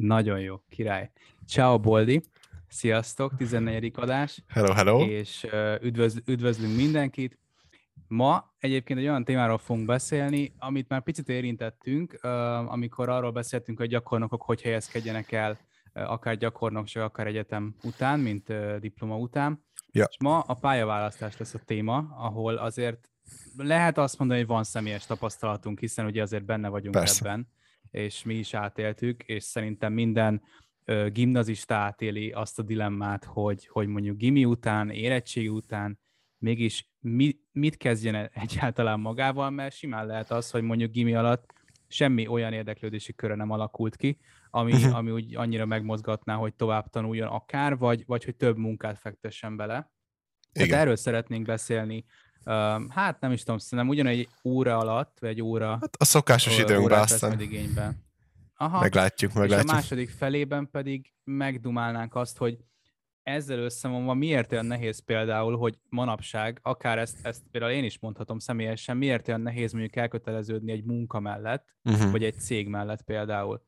Nagyon jó, király. Ciao Boldi, sziasztok, 14. adás. Hello, hello. És üdvözl, üdvözlünk mindenkit. Ma egyébként egy olyan témáról fogunk beszélni, amit már picit érintettünk, amikor arról beszéltünk, hogy gyakornokok hogy helyezkedjenek el akár gyakornokság, akár egyetem után, mint diploma után. Ja. És ma a pályaválasztás lesz a téma, ahol azért lehet azt mondani, hogy van személyes tapasztalatunk, hiszen ugye azért benne vagyunk Persze. ebben és mi is átéltük, és szerintem minden gimnazista átéli azt a dilemmát, hogy, hogy mondjuk gimi után, érettség után mégis mi, mit kezdjen egyáltalán magával, mert simán lehet az, hogy mondjuk gimi alatt semmi olyan érdeklődési köre nem alakult ki, ami, Mhm. ami úgy annyira megmozgatná, hogy tovább tanuljon akár, vagy, vagy hogy több munkát fektessen bele. Tehát Igen. erről szeretnénk beszélni. Hát nem is tudom, szerintem ugyanegy óra alatt, vagy egy óra Hát a szokásos időnkben aztán majd igénybe. Aha. meglátjuk, és a meglátjuk. második felében pedig megdumálnánk azt, hogy ezzel összevonva miért olyan nehéz például, hogy manapság, akár ezt, ezt például én is mondhatom személyesen, miért olyan nehéz mondjuk elköteleződni egy munka mellett, Uh-huh. vagy egy cég mellett például.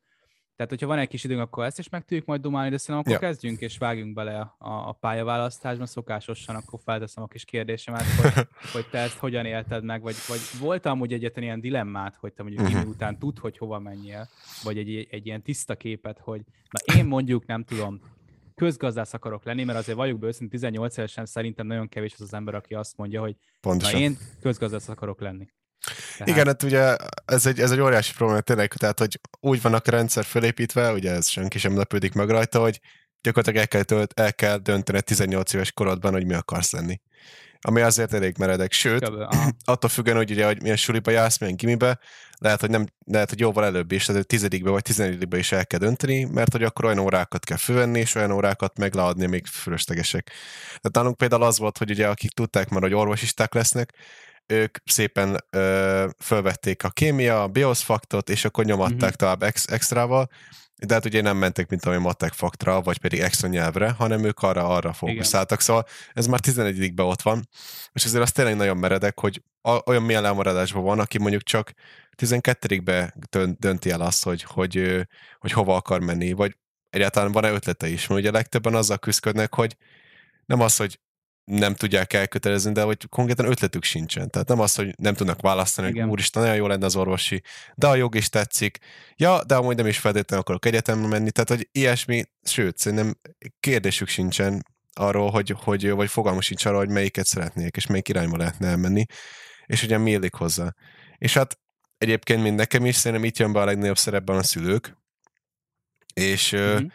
Tehát, hogyha van egy kis időnk, akkor ezt is meg tudjuk majd dumálni, de szerintem akkor Ja. kezdjünk és vágjunk bele a, a pályaválasztásba. Szokásosan akkor felteszem a kis kérdésemet, hogy, hogy te ezt hogyan élted meg, vagy, vagy volt amúgy egyetlen ilyen dilemmát, hogy te mondjuk uh-huh. után tud, hogy hova menjél, vagy egy, egy ilyen tiszta képet, hogy na én mondjuk nem tudom, közgazdász akarok lenni, mert azért valljuk be őszintén 18 évesen szerintem nagyon kevés az az ember, aki azt mondja, hogy na Pontosan. én közgazdász akarok lenni. Tehát, Igen, hát ugye ez egy, ez egy óriási probléma tényleg, tehát hogy úgy vannak a rendszer fölépítve, ugye ez senki sem lepődik meg rajta, hogy gyakorlatilag el kell, tölt, el kell döntened 18 éves korodban, hogy mi akarsz lenni. Ami azért elég meredek. Sőt, attól függően, hogy ugye, hogy milyen suliba jársz, milyen gimibe, lehet, hogy nem, lehet, hogy jóval előbb is, tehát tizedikbe vagy tizenegyikbe is el kell dönteni, mert hogy akkor olyan órákat kell fölvenni, és olyan órákat meg leadni, amik fölöslegesek. Tehát nálunk például az volt, hogy ugye akik tudták már, hogy orvosisták lesznek, ők szépen ö, fölvették a kémia, a bioszfaktot, és akkor nyomatták Mhm. uh-huh. tovább ex- extrával, de hát ugye nem mentek, mint ami matek faktra, vagy pedig extra nyelvre, hanem ők arra, arra fókuszáltak. Szóval ez már 11 ott van, és azért az tényleg nagyon meredek, hogy a, olyan milyen elmaradásban van, aki mondjuk csak 12-be dönt, dönti el azt, hogy, hogy, hogy hova akar menni, vagy egyáltalán van-e ötlete is, mert ugye legtöbben azzal küzdködnek, hogy nem az, hogy nem tudják elkötelezni, de hogy konkrétan ötletük sincsen. Tehát nem az, hogy nem tudnak választani, Igen. hogy úristen, nagyon jó lenne az orvosi, de a jog is tetszik. Ja, de amúgy nem is feltétlenül akarok egyetemre menni, tehát hogy ilyesmi, sőt, szerintem kérdésük sincsen arról, hogy, hogy vagy fogalmuk sincs arról, hogy melyiket szeretnék, és melyik irányba lehetne elmenni, és ugye mi illik hozzá. És hát egyébként mind nekem is, szerintem itt jön be a legnagyobb szerepben a szülők, és ö, Mhm.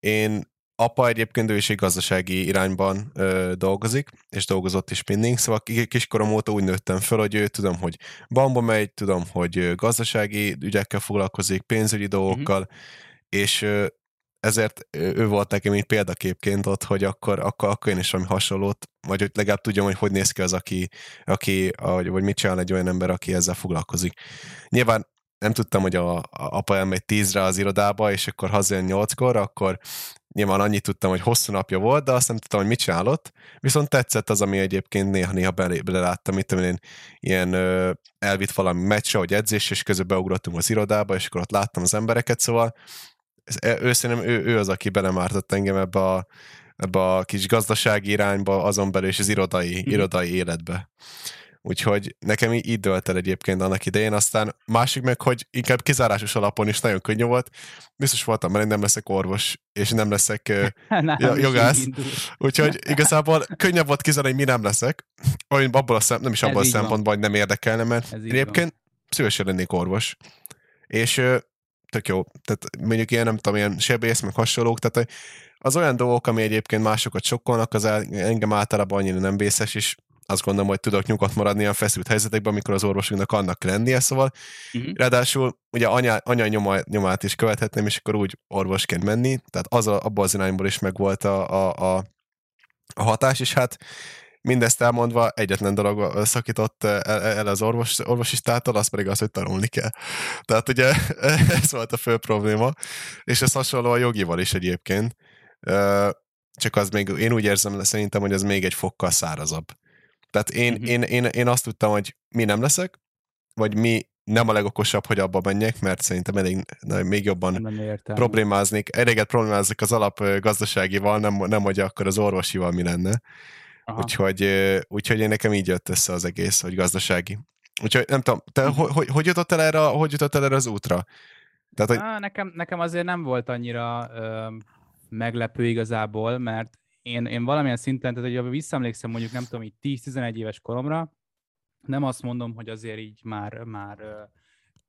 én apa egyébként ő is egy gazdasági irányban ö, dolgozik, és dolgozott is mindig, szóval ki- kiskorom óta úgy nőttem föl, hogy ő tudom, hogy bamba megy, tudom, hogy gazdasági ügyekkel foglalkozik, pénzügyi dolgokkal, és ö, ezért ő volt nekem így példaképként ott, hogy akkor, akkor, akkor én is valami hasonlót, vagy hogy legalább tudjam, hogy hogy néz ki az, aki, aki vagy, vagy mit csinál egy olyan ember, aki ezzel foglalkozik. Nyilván nem tudtam, hogy a, a apa elmegy tízre az irodába, és akkor hazajön nyolckor, akkor nyilván annyit tudtam, hogy hosszú napja volt, de azt nem tudtam, hogy mit csinálott. Viszont tetszett az, ami egyébként néha-néha bele, beleláttam, mit tudom én, ilyen ö, elvitt valami meccsre, vagy edzés, és közben beugrottunk az irodába, és akkor ott láttam az embereket, szóval ez, ő szerintem ő, ő az, aki belemártott engem ebbe a, ebbe a kis gazdasági irányba, azon belül is az irodai, Mhm. irodai életbe. Úgyhogy nekem így, így dölt el egyébként annak idején, aztán másik meg, hogy inkább kizárásos alapon is nagyon könnyű volt. Biztos voltam, mert én nem leszek orvos, és nem leszek is jogász. Úgyhogy igazából könnyebb volt kizárni, hogy mi nem leszek. Olyan abból a szem, nem is Ez abból a így van. szempontból, hogy nem érdekelne, mert Ez egyébként szívesen lennék orvos. És ö, tök jó. Tehát mondjuk ilyen, nem tudom, ilyen sebész, meg hasonlók, tehát az olyan dolgok, ami egyébként másokat sokkolnak, az engem általában annyira nem vészes, és azt gondolom, hogy tudok nyugodt maradni ilyen feszült helyzetekben, amikor az orvosunknak annak kell lennie, szóval Mhm. Ráadásul ugye anya, anya nyoma, nyomát is követhetném, és akkor úgy orvosként menni, tehát az a, abban az irányból is megvolt a, a, a, a hatás, és hát mindezt elmondva egyetlen dolog szakított el, el az orvos, orvosistától, az pedig az, hogy tanulni kell. Tehát ugye ez volt a fő probléma, és ez hasonló a jogival is egyébként, csak az még, én úgy érzem szerintem, hogy ez még egy fokkal szárazabb. Tehát én, Mhm. én, én, én azt tudtam, hogy mi nem leszek, vagy mi nem a legokosabb, hogy abba menjek, mert szerintem elég, na, még jobban problémáznék, eléget problémáznék az alap gazdaságival, nem, nem hogy akkor az orvosival mi lenne. Aha. Úgyhogy, úgyhogy én nekem így jött össze az egész, hogy gazdasági. Úgyhogy nem tudom, te hogy, hogy jutott el erre, hogy jutott el erre az útra? Tehát, hogy... Á, nekem, nekem azért nem volt annyira ö, meglepő igazából, mert én, én valamilyen szinten, tehát hogy visszaemlékszem mondjuk nem tudom, így 10-11 éves koromra, nem azt mondom, hogy azért így már, már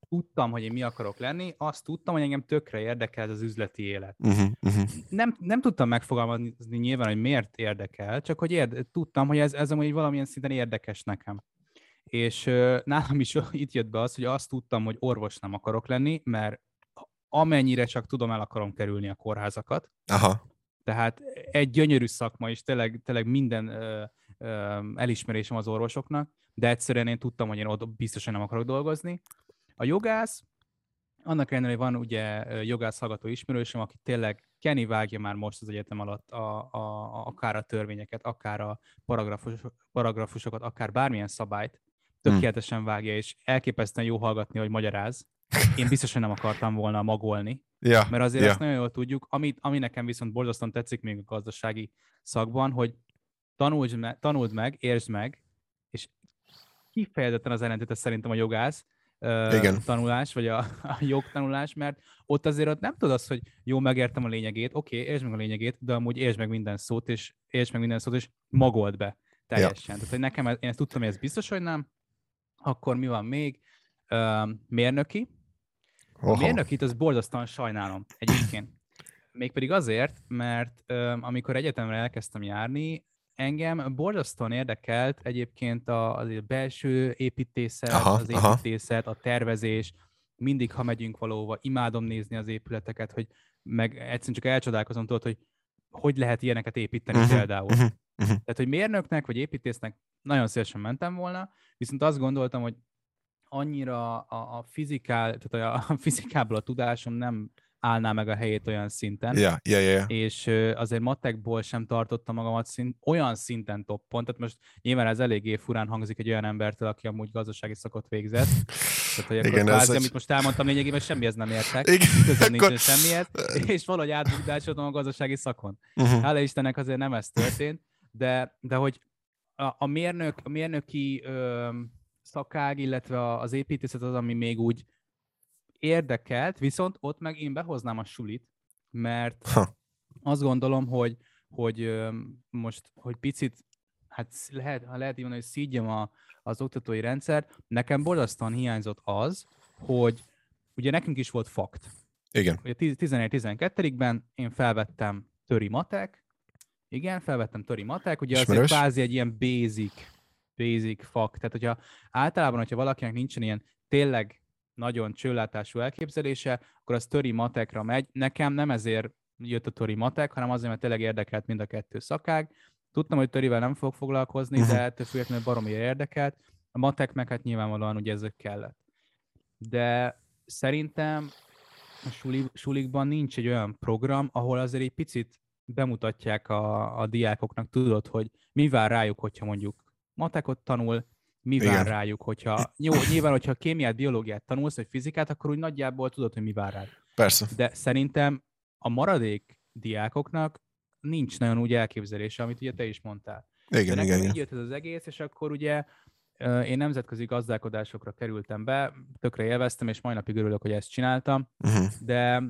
tudtam, hogy én mi akarok lenni, azt tudtam, hogy engem tökre érdekel az üzleti élet. Uh-huh, uh-huh. Nem, nem tudtam megfogalmazni nyilván, hogy miért érdekel, csak hogy érde, tudtam, hogy ez, ez amúgy valamilyen szinten érdekes nekem. És uh, nálam is itt jött be az, hogy azt tudtam, hogy orvos nem akarok lenni, mert amennyire csak tudom, el akarom kerülni a kórházakat. Aha. Tehát egy gyönyörű szakma, és tényleg, tényleg minden ö, ö, elismerésem az orvosoknak, de egyszerűen én tudtam, hogy én ott biztosan nem akarok dolgozni. A jogász, annak ellenére, hogy van ugye jogász hallgató ismerősöm, aki tényleg Kenny vágja már most az egyetem alatt a, a, a, akár a törvényeket, akár a paragrafus, paragrafusokat, akár bármilyen szabályt, tökéletesen vágja, és elképesztően jó hallgatni, hogy magyaráz. Én biztosan nem akartam volna magolni, ja, mert azért ja. ezt nagyon jól tudjuk. Ami, ami nekem viszont borzasztóan tetszik még a gazdasági szakban, hogy tanuld, me, tanuld meg, értsd meg, és kifejezetten az ellentétes szerintem a jogász, Igen. tanulás, vagy a, a jogtanulás, mert ott azért ott nem tudod azt, hogy jó, megértem a lényegét, oké, okay, értsd meg a lényegét, de amúgy értsd meg minden szót, és értsd meg minden szót, és magold be teljesen. Ja. Tehát, hogy nekem, én ezt tudtam, hogy ez biztos, hogy nem, akkor mi van még? Mérnöki. Oha. A mérnökit az borzasztóan sajnálom egyébként. Mégpedig azért, mert um, amikor egyetemre elkezdtem járni, engem borzasztóan érdekelt egyébként a, a belső építészet, aha, az építészet, aha. a tervezés, mindig, ha megyünk valóva, imádom nézni az épületeket, hogy meg egyszerűen csak elcsodálkozom tudod, hogy hogy lehet ilyeneket építeni uh-huh, például. Uh-huh, uh-huh. Tehát, hogy mérnöknek vagy építésznek nagyon szívesen mentem volna, viszont azt gondoltam, hogy annyira a, a fizikál, tehát a, a fizikából a tudásom nem állná meg a helyét olyan szinten. Yeah, yeah, yeah. És azért matekból sem tartottam magamat szint, olyan szinten toppon, tehát most nyilván ez eléggé furán hangzik egy olyan embertől, aki amúgy gazdasági szakot végzett. Tehát, hogy Igen, kvázi, ez amit most elmondtam, lényegében semmihez nem értek, Igen, közben akkor... nincsen semmihez, és valahogy átbukdásodom a gazdasági szakon. Uh-huh. Hála Istennek azért nem ez történt, de, de hogy a, a, mérnök, a mérnöki ö, szakág, illetve az építészet az, ami még úgy érdekelt, viszont ott meg én behoznám a sulit, mert ha. azt gondolom, hogy, hogy most, hogy picit, hát lehet, ha lehet így mondani, hogy szígyem a, az oktatói rendszer, nekem borzasztóan hiányzott az, hogy ugye nekünk is volt fakt. Igen. Ugye 11-12-ben én felvettem töri matek, igen, felvettem töri matek, ugye az egy kvázi egy ilyen basic, basic fakt. Tehát, hogyha általában, hogyha valakinek nincsen ilyen tényleg nagyon csőlátású elképzelése, akkor az töri matekra megy. Nekem nem ezért jött a töri matek, hanem azért, mert tényleg érdekelt mind a kettő szakág. Tudtam, hogy törivel nem fog foglalkozni, de mhm. ettől függetlenül baromira érdekelt. A matek meg hát nyilvánvalóan ugye ezek kellett. De szerintem a suli, sulikban nincs egy olyan program, ahol azért egy picit bemutatják a, a diákoknak, tudod, hogy mi vár rájuk, hogyha mondjuk matekot tanul, mi vár Igen. rájuk, hogyha, jó, nyilván, hogyha kémiát, biológiát tanulsz, vagy fizikát, akkor úgy nagyjából tudod, hogy mi vár rád. Persze. De szerintem a maradék diákoknak nincs nagyon úgy elképzelése, amit ugye te is mondtál. Igen, De igen, így jött ez az egész, és akkor ugye én nemzetközi gazdálkodásokra kerültem be, tökre élveztem, és mai napig örülök, hogy ezt csináltam, uh-huh. de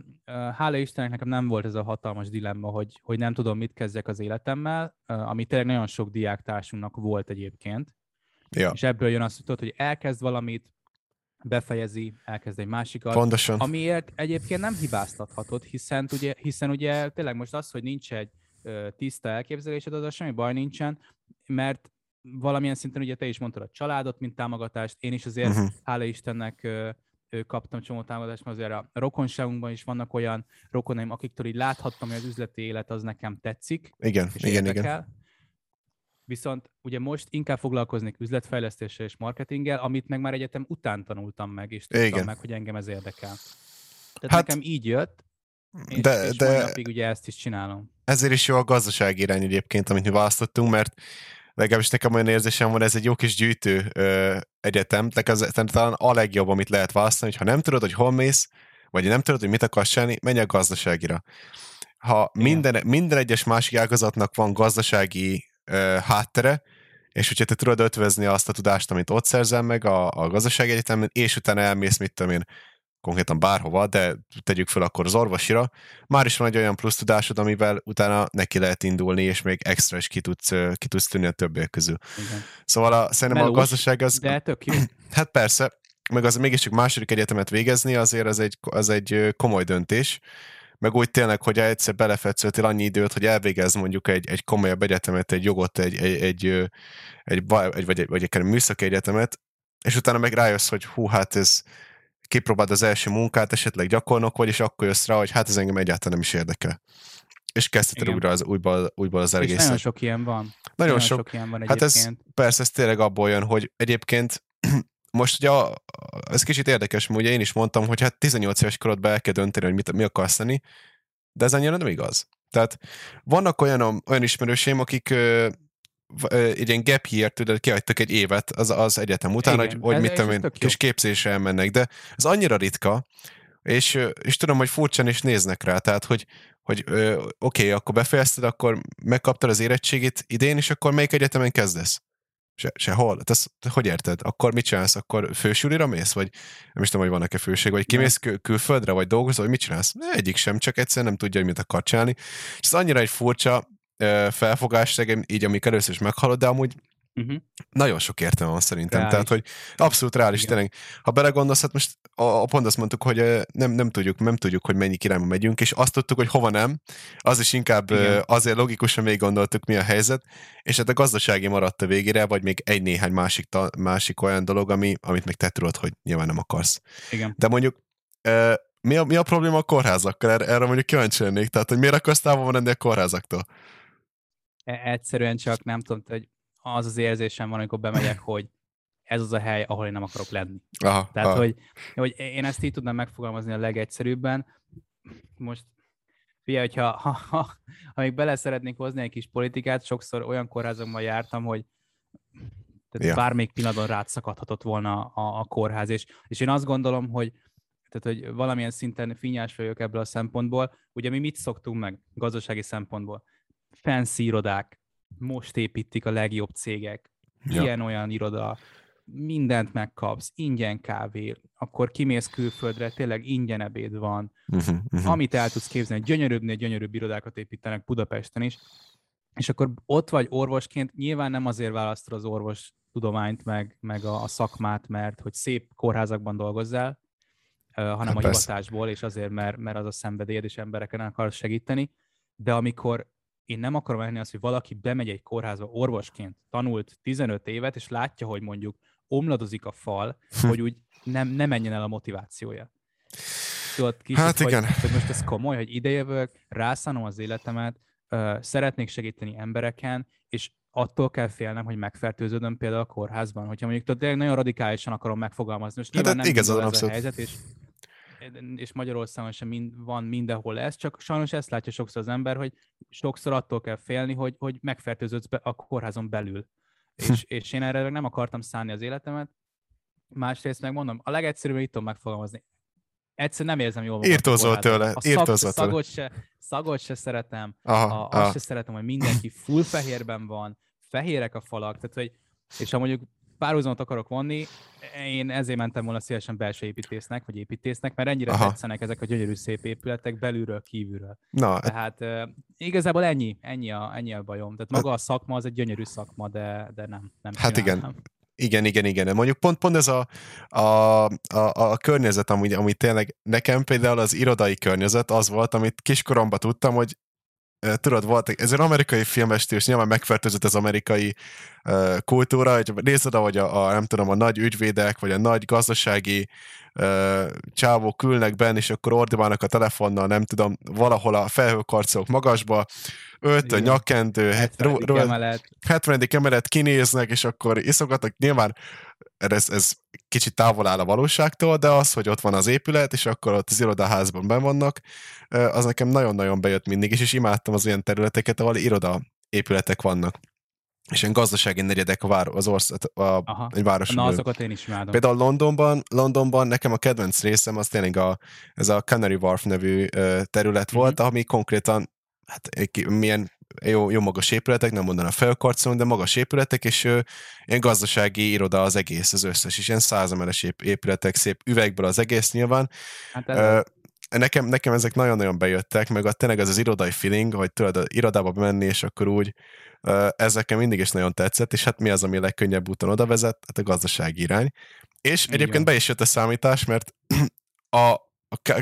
hála Istennek nekem nem volt ez a hatalmas dilemma, hogy, hogy nem tudom, mit kezdjek az életemmel, ami tényleg nagyon sok diáktársunknak volt egyébként, ja. és ebből jön azt, tudod, hogy elkezd valamit, befejezi, elkezd egy másikat. Pontosan. Amiért egyébként nem hibáztathatod, hiszen ugye, hiszen ugye tényleg most az, hogy nincs egy tiszta elképzelésed, az semmi baj nincsen, mert valamilyen szinten ugye te is mondtad a családot, mint támogatást, én is azért, uh-huh. hála Istennek ö, ö, kaptam csomó támogatást, mert azért a rokonságunkban is vannak olyan rokonaim, akiktől így láthattam, hogy az üzleti élet az nekem tetszik. Igen, és igen, érdekel. igen. Viszont ugye most inkább foglalkoznék üzletfejlesztéssel és marketinggel, amit meg már egyetem után tanultam meg, és tudtam igen. meg, hogy engem ez érdekel. Tehát hát, nekem így jött, és, de, és de napig ugye ezt is csinálom. Ezért is jó a gazdasági irány egyébként, amit mi választottunk, mert legalábbis nekem olyan érzésem van, ez egy jó kis gyűjtő ö, egyetem, tehát ez talán a legjobb, amit lehet választani, hogy ha nem tudod, hogy hol mész, vagy nem tudod, hogy mit akarsz csinálni, menj a gazdaságira. Ha minden, minden egyes másik ágazatnak van gazdasági ö, háttere, és hogyha te tudod ötvözni azt a tudást, amit ott szerzel meg a, a gazdasági egyetemen, és utána elmész, mit tudom én, konkrétan bárhova, de tegyük fel akkor az orvosira, már is van egy olyan plusz tudásod, amivel utána neki lehet indulni, és még extra is ki tudsz, ki tudsz tűnni a többiek közül. Igen. Szóval a, szerintem Melós, a gazdaság az... De tök jó. Hát persze, meg az mégiscsak második egyetemet végezni, azért az egy, az egy komoly döntés, meg úgy tényleg, hogy egyszer belefetszöltél annyi időt, hogy elvégez mondjuk egy, egy komolyabb egyetemet, egy jogot, egy, egy, egy, egy, egy vagy, egy, vagy egy műszaki egyetemet, és utána meg rájössz, hogy hú, hát ez kipróbáld az első munkát, esetleg gyakornok vagy, és akkor jössz rá, hogy hát ez engem egyáltalán nem is érdekel. És kezdheted újra az, újból, újból az egészet. nagyon sok ilyen van. Nagyon, nagyon sok. sok ilyen van egyébként. Hát ez, persze ez tényleg abból jön, hogy egyébként most ugye ez kicsit érdekes, mert ugye én is mondtam, hogy hát 18 éves korodban el kell dönteni, hogy mit, mi akarsz tenni, de ez annyira nem igaz. Tehát vannak olyan, olyan ismerőseim, akik egy ilyen gap year, tudod, kihagytak egy évet az, az egyetem után, Igen, hogy, hogy mit tudom én, kis képzésre elmennek, de ez annyira ritka, és, és tudom, hogy furcsán is néznek rá, tehát, hogy, hogy oké, okay, akkor befejezted, akkor megkaptad az érettségit idén, és akkor melyik egyetemen kezdesz? Se, sehol? Te, te hogy érted? Akkor mit csinálsz? Akkor fősülira mész? Vagy nem is tudom, hogy vannak-e főség, vagy kimész kül- külföldre, vagy dolgozol, vagy mit csinálsz? Ne, egyik sem, csak egyszerűen nem tudja, hogy mit akar csinálni. És ez annyira egy furcsa felfogás, így amik először is meghalod, de amúgy Uh-huh. Nagyon sok értelme van szerintem. Reális. Tehát, hogy abszolút reális Igen. tényleg. Ha belegondolsz, hát most a, a pont azt mondtuk, hogy nem, nem, tudjuk, nem tudjuk, hogy mennyi irányba megyünk, és azt tudtuk, hogy hova nem. Az is inkább Igen. azért logikusan még gondoltuk, mi a helyzet, és hát a gazdasági maradt a végére, vagy még egy-néhány másik, ta, másik olyan dolog, ami, amit még te tudod, hogy nyilván nem akarsz. Igen. De mondjuk mi a, mi a probléma a kórházakkal? Erre, erre mondjuk kíváncsi lennék. Tehát, hogy miért akarsz távol menni a kórházaktól? E, egyszerűen csak nem tudom, hogy az az érzésem van, amikor bemegyek, hogy ez az a hely, ahol én nem akarok lenni. Aha, Tehát, aha. Hogy, hogy én ezt így tudnám megfogalmazni a legegyszerűbben. Most figyelj, hogyha ha, ha, ha még bele szeretnék hozni egy kis politikát, sokszor olyan kórházakban jártam, hogy tehát ja. bármelyik pillanatban rád szakadhatott volna a, a kórház, és, és én azt gondolom, hogy tehát, hogy valamilyen szinten finnyás vagyok ebből a szempontból. Ugye mi mit szoktunk meg gazdasági szempontból? Fancy irodák, most építik a legjobb cégek, ja. ilyen-olyan iroda, mindent megkapsz, ingyen kávé, akkor kimész külföldre, tényleg ingyen ebéd van, uh-huh, uh-huh. amit el tudsz képzelni, gyönyörűbbnél gyönyörűbb irodákat építenek Budapesten is, és akkor ott vagy orvosként, nyilván nem azért választod az orvos tudományt, meg, meg a, a szakmát, mert hogy szép kórházakban dolgozzál, hanem hát a persze. hivatásból, és azért, mert, mert az a szenvedélyed, és embereken akarsz segíteni, de amikor én nem akarom elni azt, hogy valaki bemegy egy kórházba orvosként, tanult 15 évet, és látja, hogy mondjuk omladozik a fal, hm. hogy úgy nem, nem menjen el a motivációja. Tudod, kicsit, hát igen. Hogy, hogy most ez komoly, hogy idejövök, rászánom az életemet, uh, szeretnék segíteni embereken, és attól kell félnem, hogy megfertőződöm például a kórházban. Hogyha mondjuk tudod, nagyon radikálisan akarom megfogalmazni. Most hát, nem igazad, ez a helyzet, és és Magyarországon sem mind, van mindenhol ez, csak sajnos ezt látja sokszor az ember, hogy sokszor attól kell félni, hogy, hogy megfertőződsz be a kórházon belül. és, és én erre nem akartam szállni az életemet. Másrészt megmondom, a legegyszerűbb itt tudom megfogalmazni. Egyszer nem érzem jól Írtózol tőle. A szag, szagot, se, szagot se szeretem. Aha, a, azt aha. se szeretem, hogy mindenki full fehérben van, fehérek a falak, tehát hogy és ha mondjuk párhuzamot akarok vonni, én ezért mentem volna szívesen belső építésznek, vagy építésznek, mert ennyire Aha. tetszenek ezek a gyönyörű szép épületek belülről, kívülről. Na, Tehát uh, igazából ennyi, ennyi a, ennyi a bajom. Tehát maga hát, a szakma az egy gyönyörű szakma, de, de nem. nem hát igen. Igen, igen, igen. Mondjuk pont, pont ez a, a, a, a környezet, ami, ami tényleg nekem például az irodai környezet az volt, amit kiskoromban tudtam, hogy tudod, volt, ez egy amerikai filmestő, és nyilván megfertőzött az amerikai uh, kultúra, hogy nézed, hogy a, a, nem tudom, a nagy ügyvédek, vagy a nagy gazdasági uh, csávók ülnek benne, és akkor ordibálnak a telefonnal, nem tudom, valahol a felhőkarcolók magasba, öltő, nyakkendő, 70. emelet. 70. emelet kinéznek, és akkor iszogatnak. Nyilván ez, ez kicsit távol áll a valóságtól, de az, hogy ott van az épület, és akkor ott az irodaházban ben vannak, az nekem nagyon-nagyon bejött mindig, és is imádtam az olyan területeket, ahol iroda épületek vannak. és ilyen gazdasági negyedek a vár, az ország, a, Aha. egy város. Na, azokat én is imádom. Például Londonban, Londonban nekem a kedvenc részem az tényleg a, ez a Canary Wharf nevű terület mm-hmm. volt, ami konkrétan hát milyen jó, jó magas épületek, nem mondaná felkarcolni, de magas épületek, és ö, ilyen gazdasági iroda az egész, az összes, és ilyen százemeles épületek, szép üvegből az egész nyilván. Hát ez ö, nekem, nekem ezek nagyon-nagyon bejöttek, meg a tényleg ez az irodai feeling, hogy tudod, irodába menni, és akkor úgy ez nekem mindig is nagyon tetszett, és hát mi az, ami a legkönnyebb úton oda vezet? Hát a gazdasági irány. És Igen. egyébként be is jött a számítás, mert a,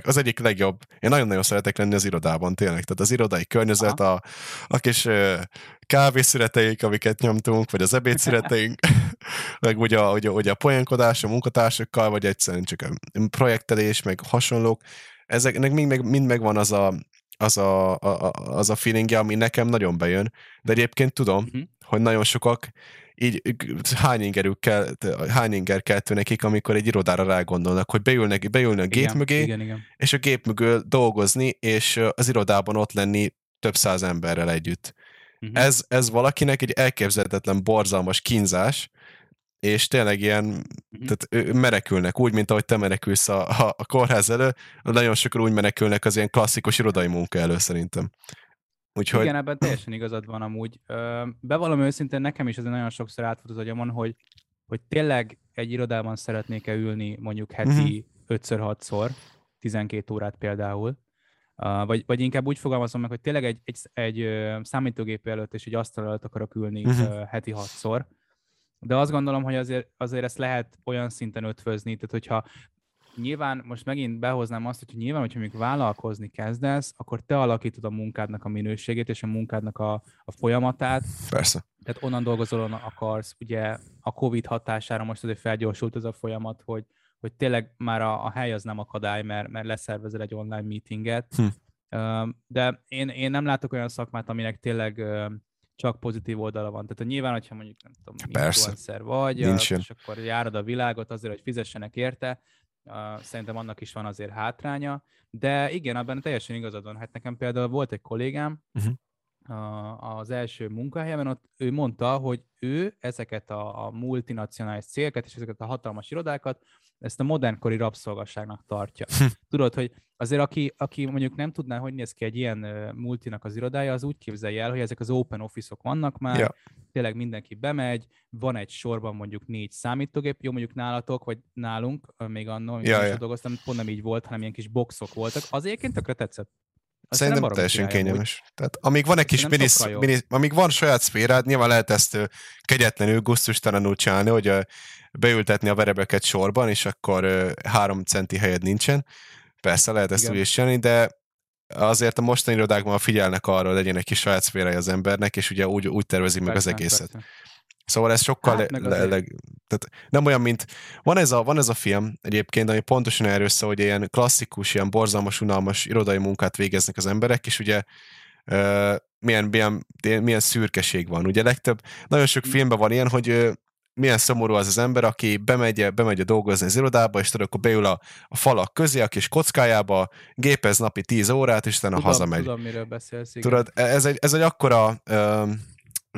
az egyik legjobb. Én nagyon-nagyon szeretek lenni az irodában, tényleg. Tehát az irodai környezet, a, a kis kávészüreteink, amiket nyomtunk, vagy az ebédszüreteink, meg ugye, ugye, ugye a poénkodás a munkatársakkal, vagy egyszerűen csak a projektelés, meg hasonlók. Ezeknek mind, meg, mind megvan az a, az a, a, az a feelingje, ami nekem nagyon bejön, de egyébként tudom, uh-huh. Hogy nagyon sokak így hány ingerük kell, hány inger kell nekik, amikor egy irodára rágondolnak, hogy beülnek, beülnek a gép igen, mögé, igen, igen. és a gép mögül dolgozni, és az irodában ott lenni több száz emberrel együtt. Uh-huh. Ez, ez valakinek egy elképzelhetetlen borzalmas kínzás, és tényleg ilyen, uh-huh. tehát menekülnek, úgy, mint ahogy te menekülsz a, a, a kórház elő, nagyon sokan úgy menekülnek az ilyen klasszikus irodai munka elő szerintem. Úgyhogy... Igen, ebben teljesen igazad van amúgy. Bevallom őszintén, nekem is ez nagyon sokszor átfut az agyamon, hogy, hogy tényleg egy irodában szeretnék-e ülni mondjuk heti uh-huh. 5-6-szor, 12 órát például, vagy, vagy inkább úgy fogalmazom meg, hogy tényleg egy, egy, egy számítógép előtt és egy asztal előtt akarok ülni uh-huh. uh, heti hatszor, de azt gondolom, hogy azért, azért ezt lehet olyan szinten ötvözni, tehát hogyha nyilván most megint behoznám azt, hogy nyilván, hogyha még vállalkozni kezdesz, akkor te alakítod a munkádnak a minőségét és a munkádnak a, a folyamatát. Persze. Tehát onnan dolgozol, onnan akarsz. Ugye a Covid hatására most azért felgyorsult ez a folyamat, hogy, hogy tényleg már a, a hely az nem akadály, mert, mert leszervezel egy online meetinget. Hm. De én, én nem látok olyan szakmát, aminek tényleg csak pozitív oldala van. Tehát nyilván, hogyha mondjuk nem tudom, influencer vagy, Nincsen. és akkor járod a világot azért, hogy fizessenek érte, szerintem annak is van azért hátránya, de igen, abban teljesen igazad van. Hát nekem például volt egy kollégám, uh-huh az első munkahelyemen, ott ő mondta, hogy ő ezeket a, a multinacionális cégeket és ezeket a hatalmas irodákat, ezt a modernkori rabszolgasságnak tartja. Hm. Tudod, hogy azért aki, aki mondjuk nem tudná, hogy néz ki egy ilyen multinak az irodája, az úgy képzelje el, hogy ezek az open office-ok vannak már, ja. tényleg mindenki bemegy, van egy sorban mondjuk négy számítógép, jó mondjuk nálatok, vagy nálunk, még annól, ja, ja. dolgoztam, pont nem így volt, hanem ilyen kis boxok voltak. Az egyébként tökre tetszett. Azt Szerintem teljesen kényelmes. Úgy. Tehát amíg van egy kis minisz, minisz, amíg van saját szférád, nyilván lehet ezt kegyetlenül, gusztustalanul csinálni, hogy beültetni a verebeket sorban, és akkor három centi helyed nincsen. Persze lehet ezt Igen. úgy is csinálni, de azért a mostani irodákban figyelnek arra, hogy legyen egy kis saját szférája az embernek, és ugye úgy, úgy tervezi persze, meg az egészet. Persze. Szóval ez sokkal hát, le, le, le, tehát nem olyan, mint van ez, a, van ez a film egyébként, ami pontosan erről szól, hogy ilyen klasszikus, ilyen borzalmas, unalmas irodai munkát végeznek az emberek, és ugye uh, milyen, milyen, milyen szürkeség van. Ugye legtöbb, nagyon sok filmben van ilyen, hogy milyen szomorú az az ember, aki bemegy, bemegy dolgozni az irodába, és tudod, akkor beül a, a falak közé, a kis kockájába, gépez napi 10 órát, és utána tudom, hazamegy. Tudom, miről beszélsz. Igen. Tudod, ez egy, ez egy akkora uh,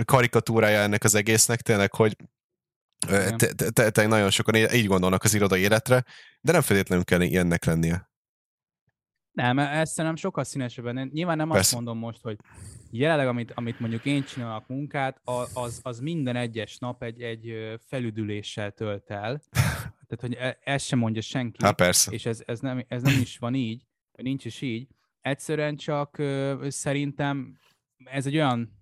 karikatúrája ennek az egésznek, tényleg, hogy te, nagyon sokan így gondolnak az irodai életre, de nem feltétlenül kell ilyennek lennie. Nem, ez szerintem sokkal színesebben. Nyilván nem Persze. azt mondom most, hogy jelenleg, amit, amit mondjuk én csinálok munkát, az, az minden egyes nap egy, egy felüdüléssel tölt el. Tehát, hogy e, ezt sem mondja senki. Há, persze. És ez, ez, nem, ez nem is van így, vagy nincs is így. Egyszerűen csak szerintem ez egy olyan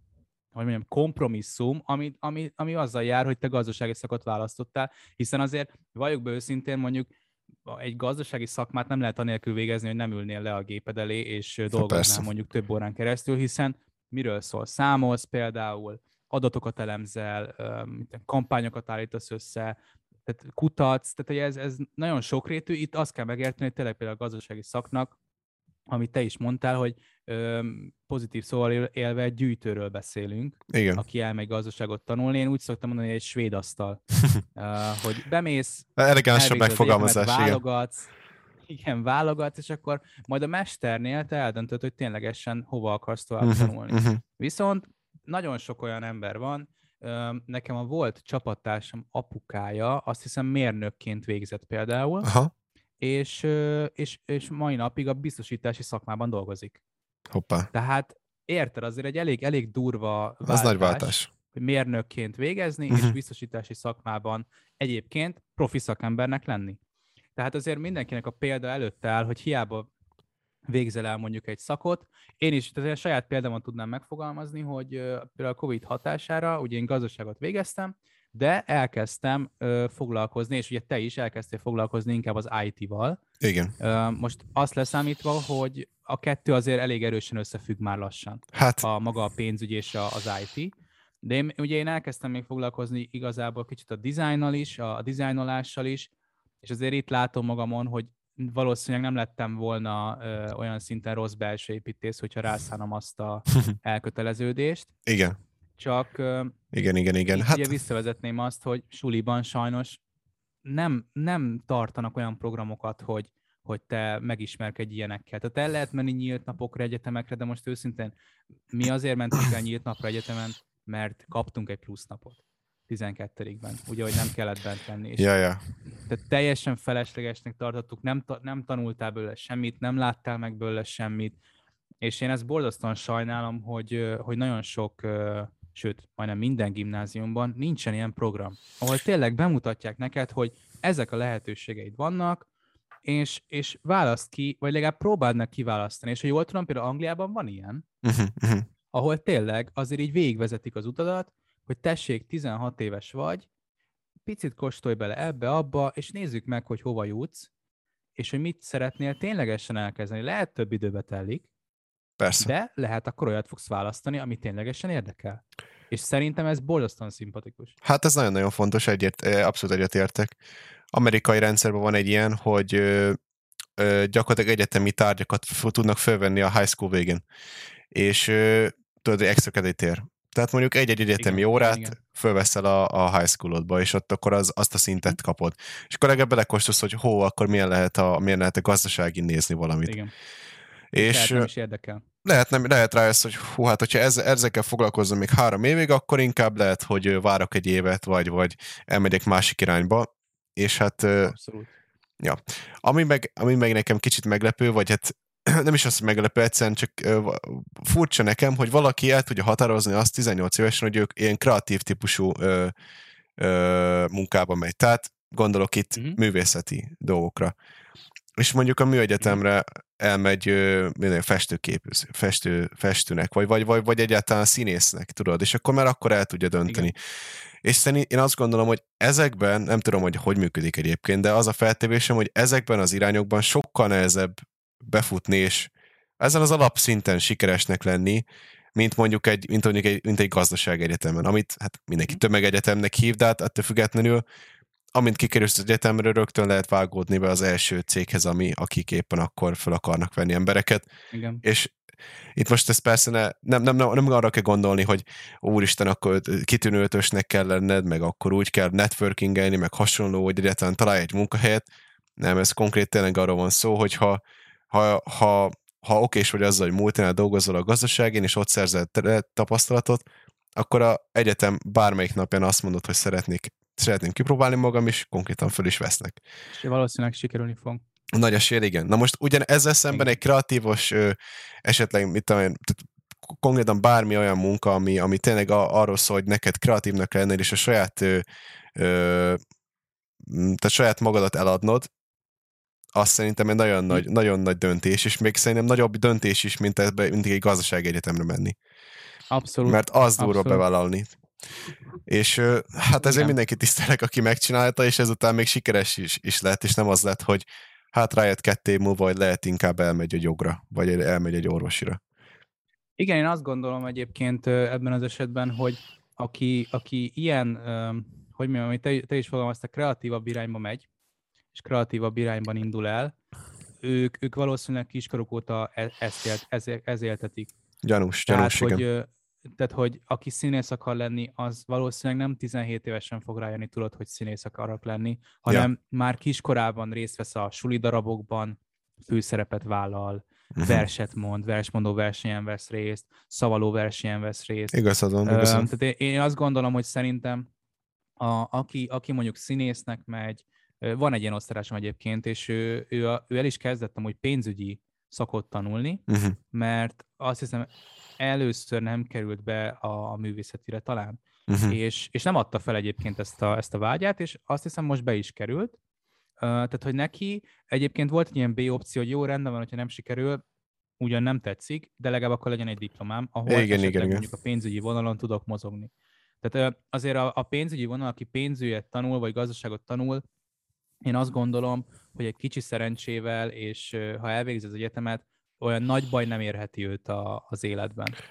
hogy mondjam, kompromisszum, ami, ami, ami azzal jár, hogy te gazdasági szakot választottál, hiszen azért valljuk be őszintén mondjuk egy gazdasági szakmát nem lehet anélkül végezni, hogy nem ülnél le a géped elé, és dolgoznál Persze. mondjuk több órán keresztül, hiszen miről szól? Számolsz például, adatokat elemzel, kampányokat állítasz össze, tehát kutatsz, tehát ez, ez nagyon sokrétű. Itt azt kell megérteni, hogy tényleg például a gazdasági szaknak amit te is mondtál, hogy ö, pozitív szóval élve egy gyűjtőről beszélünk, Igen. aki elmegy gazdaságot tanulni. Én úgy szoktam mondani, hogy egy svéd asztal, uh, hogy bemész, elegánsabb megfogalmazás, válogatsz, igen. válogatsz, és akkor majd a mesternél te eldöntöd, hogy ténylegesen hova akarsz tovább uh-huh, tanulni. Uh-huh. Viszont nagyon sok olyan ember van, nekem a volt csapattársam apukája, azt hiszem mérnökként végzett például, Aha, és, és, és mai napig a biztosítási szakmában dolgozik. hoppá. Tehát érted, azért egy elég, elég durva Az váltás, nagy váltás. hogy mérnökként végezni, és Mhm. biztosítási szakmában egyébként profi szakembernek lenni. Tehát azért mindenkinek a példa előtte áll, hogy hiába végzel el mondjuk egy szakot. Én is, tehát a saját példámon tudnám megfogalmazni, hogy például a COVID hatására, ugye én gazdaságot végeztem, de elkezdtem ö, foglalkozni, és ugye te is elkezdtél foglalkozni inkább az IT-val. Igen. Ö, most azt leszámítva, hogy a kettő azért elég erősen összefügg már lassan Hát, a maga a pénzügy és a, az IT. De én, ugye én elkezdtem még foglalkozni igazából kicsit a dizájnnal is, a, a dizájnolással is, és azért itt látom magamon, hogy valószínűleg nem lettem volna ö, olyan szinten rossz belső építész, hogyha rászánom azt a elköteleződést, igen. Csak Igen, igen, igen. Hát, ugye visszavezetném azt, hogy suliban sajnos nem, nem tartanak olyan programokat, hogy, hogy te megismerkedj ilyenekkel. Tehát el lehet menni nyílt napokra, egyetemekre, de most őszintén mi azért mentünk el nyílt napra egyetemen, mert kaptunk egy plusz napot 12-ben, ugye, hogy nem kellett bent lenni. És ja, ja. tehát teljesen feleslegesnek tartottuk, nem, ta- nem tanultál belőle semmit, nem láttál meg belőle semmit, és én ezt borzasztóan sajnálom, hogy, hogy nagyon sok, sőt, majdnem minden gimnáziumban nincsen ilyen program, ahol tényleg bemutatják neked, hogy ezek a lehetőségeid vannak, és, és választ ki, vagy legalább próbáld meg kiválasztani. És ha jól tudom, például Angliában van ilyen, Uh-huh, uh-huh. ahol tényleg azért így végigvezetik az utadat, hogy tessék, 16 éves vagy, picit kóstolj bele ebbe, abba, és nézzük meg, hogy hova jutsz, és hogy mit szeretnél ténylegesen elkezdeni. Lehet több időbe telik, Persze. de lehet akkor olyat fogsz választani, ami ténylegesen érdekel. És szerintem ez borzasztóan szimpatikus. Hát ez nagyon-nagyon fontos, egyért, abszolút egyetértek. Amerikai rendszerben van egy ilyen, hogy ö, ö, gyakorlatilag egyetemi tárgyakat f- tudnak fölvenni a high school végén. És ö, tudod, extra credit ér. Tehát mondjuk egy-egy egyetemi Igen, órát igen, fölveszel a, a high schoolodba, és ott akkor az, azt a szintet kapod. És akkor legalább belekóstolsz, hogy hó, akkor milyen lehet a, milyen lehet a gazdasági nézni valamit. Igen. És Tehát nem is érdekel. Lehet, nem, lehet rá ezt, hogy hú, hát hogyha ez, ezekkel foglalkozom még három évig, akkor inkább lehet, hogy várok egy évet, vagy, vagy elmegyek másik irányba, és hát Abszolút. ami meg, ami meg nekem kicsit meglepő, vagy hát nem is az, hogy meglepő, egyszerűen csak furcsa nekem, hogy valaki el tudja határozni azt 18 évesen, hogy ők ilyen kreatív típusú ö, ö, munkába megy. Tehát gondolok itt Mhm. uh-huh. művészeti dolgokra. És mondjuk a műegyetemre elmegy minden festőképűz, festő, festőnek, vagy, vagy, vagy, vagy egyáltalán színésznek, tudod, és akkor már akkor el tudja dönteni. Igen. És szerint én azt gondolom, hogy ezekben, nem tudom, hogy hogy működik egyébként, de az a feltevésem, hogy ezekben az irányokban sokkal nehezebb befutni, és ezen az alapszinten sikeresnek lenni, mint mondjuk egy, mint mondjuk egy, mint egy gazdaságegyetemen, amit hát mindenki Mhm. tömegegyetemnek hív, de hát ettől függetlenül, amint kikerülsz az egyetemről, rögtön lehet vágódni be az első céghez, ami, akik éppen akkor fel akarnak venni embereket, Igen. és itt most ez persze ne, nem, nem, nem, nem arra kell gondolni, hogy úristen, akkor kitűnő ötösnek kell lenned, meg akkor úgy kell networkingelni, meg hasonló, hogy egyáltalán találj egy munkahelyet. Nem, ez konkrét tényleg arról van szó, hogy ha, ha, ha, ha okés vagy azzal, hogy multinál dolgozol a gazdaságén, és ott szerzel tapasztalatot, akkor a egyetem bármelyik napján azt mondod, hogy szeretnék, szeretném kipróbálni magam, és konkrétan föl is vesznek. És valószínűleg sikerülni fog. Nagy esély, igen. Na most ugyan ezzel szemben egy kreatívos, esetleg mit tudom én, konkrétan bármi olyan munka, ami, ami tényleg a, arról szól, hogy neked kreatívnak lennél, és a saját, ö, ö, tehát saját magadat eladnod, azt szerintem egy nagyon nagy, nagyon nagy döntés, és még szerintem nagyobb döntés is, mint, ebbe, mint egy gazdasági egyetemre menni. Abszolút. Mert az durva abszolút. bevállalni. És hát ezért Igen. mindenki tisztelek, aki megcsinálta, és ezután még sikeres is, is lett, és nem az lett, hogy hát rájött kettő év múlva, hogy lehet inkább elmegy egy jogra, vagy elmegy egy orvosira. Igen, én azt gondolom egyébként ebben az esetben, hogy aki, aki ilyen, hogy mondjam, amit te, te is fogalmaztál, kreatívabb irányba megy, és kreatívabb irányban indul el, ők, ők valószínűleg kiskoruk óta e- ezt élt, ez, ez éltetik. Gyanús, Tehát gyanús, hogy, igen. ö, tehát, hogy aki színész akar lenni, az valószínűleg nem 17 évesen fog rájönni, tudod, hogy színész akarok lenni, hanem már kiskorában részt vesz a suli darabokban, főszerepet vállal, uh-huh. verset mond, versmondó versenyen vesz részt, szavaló versenyen vesz részt. Igazad van, igazad. Tehát én azt gondolom, hogy szerintem a, aki, aki mondjuk színésznek megy, van egy ilyen osztályom egyébként, és ő, ő, ő el is kezdett amúgy pénzügyi szakot tanulni, uh-huh. mert azt hiszem először nem került be a, a művészetire talán, uh-huh. és, és nem adta fel egyébként ezt a, ezt a vágyát, és azt hiszem most be is került. Uh, tehát, hogy neki egyébként volt egy ilyen B opció, hogy jó, rendben van, hogyha nem sikerül, ugyan nem tetszik, de legalább akkor legyen egy diplomám, ahol igen, esetleg igen, mondjuk igen. a pénzügyi vonalon tudok mozogni. Tehát azért a, a pénzügyi vonal, aki pénzügyet tanul, vagy gazdaságot tanul, én azt gondolom, hogy egy kicsi szerencsével, és ha elvégzi az egyetemet, olyan nagy baj nem érheti őt a, az életben. Hát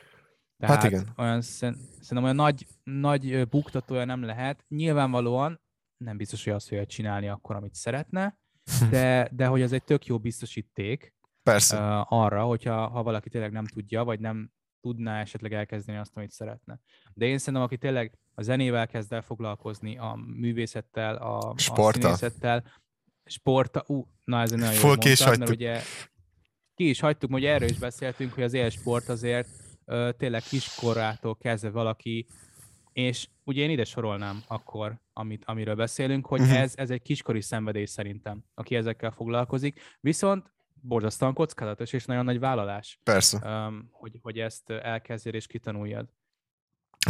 Tehát hát igen. Olyan, szerintem olyan nagy, nagy buktatója nem lehet. Nyilvánvalóan nem biztos, hogy azt fogja csinálni akkor, amit szeretne, de, de hogy az egy tök jó biztosíték Persze. Uh, arra, hogyha ha valaki tényleg nem tudja, vagy nem tudná esetleg elkezdeni azt, amit szeretne. De én szerintem, aki tényleg a zenével kezd el foglalkozni, a művészettel, a, Sporta. a színészettel, sporta, ú, na ez nagyon jó mondtad, mert ugye ki is hagytuk, hogy erről is beszéltünk, hogy az élsport azért ö, tényleg kiskorától kezdve valaki, és ugye én ide sorolnám akkor, amit, amiről beszélünk, hogy uh-huh. ez, ez egy kiskori szenvedés szerintem, aki ezekkel foglalkozik. Viszont borzasztóan kockázatos és nagyon nagy vállalás. Persze. Um, hogy, hogy ezt elkezdjél és kitanuljad.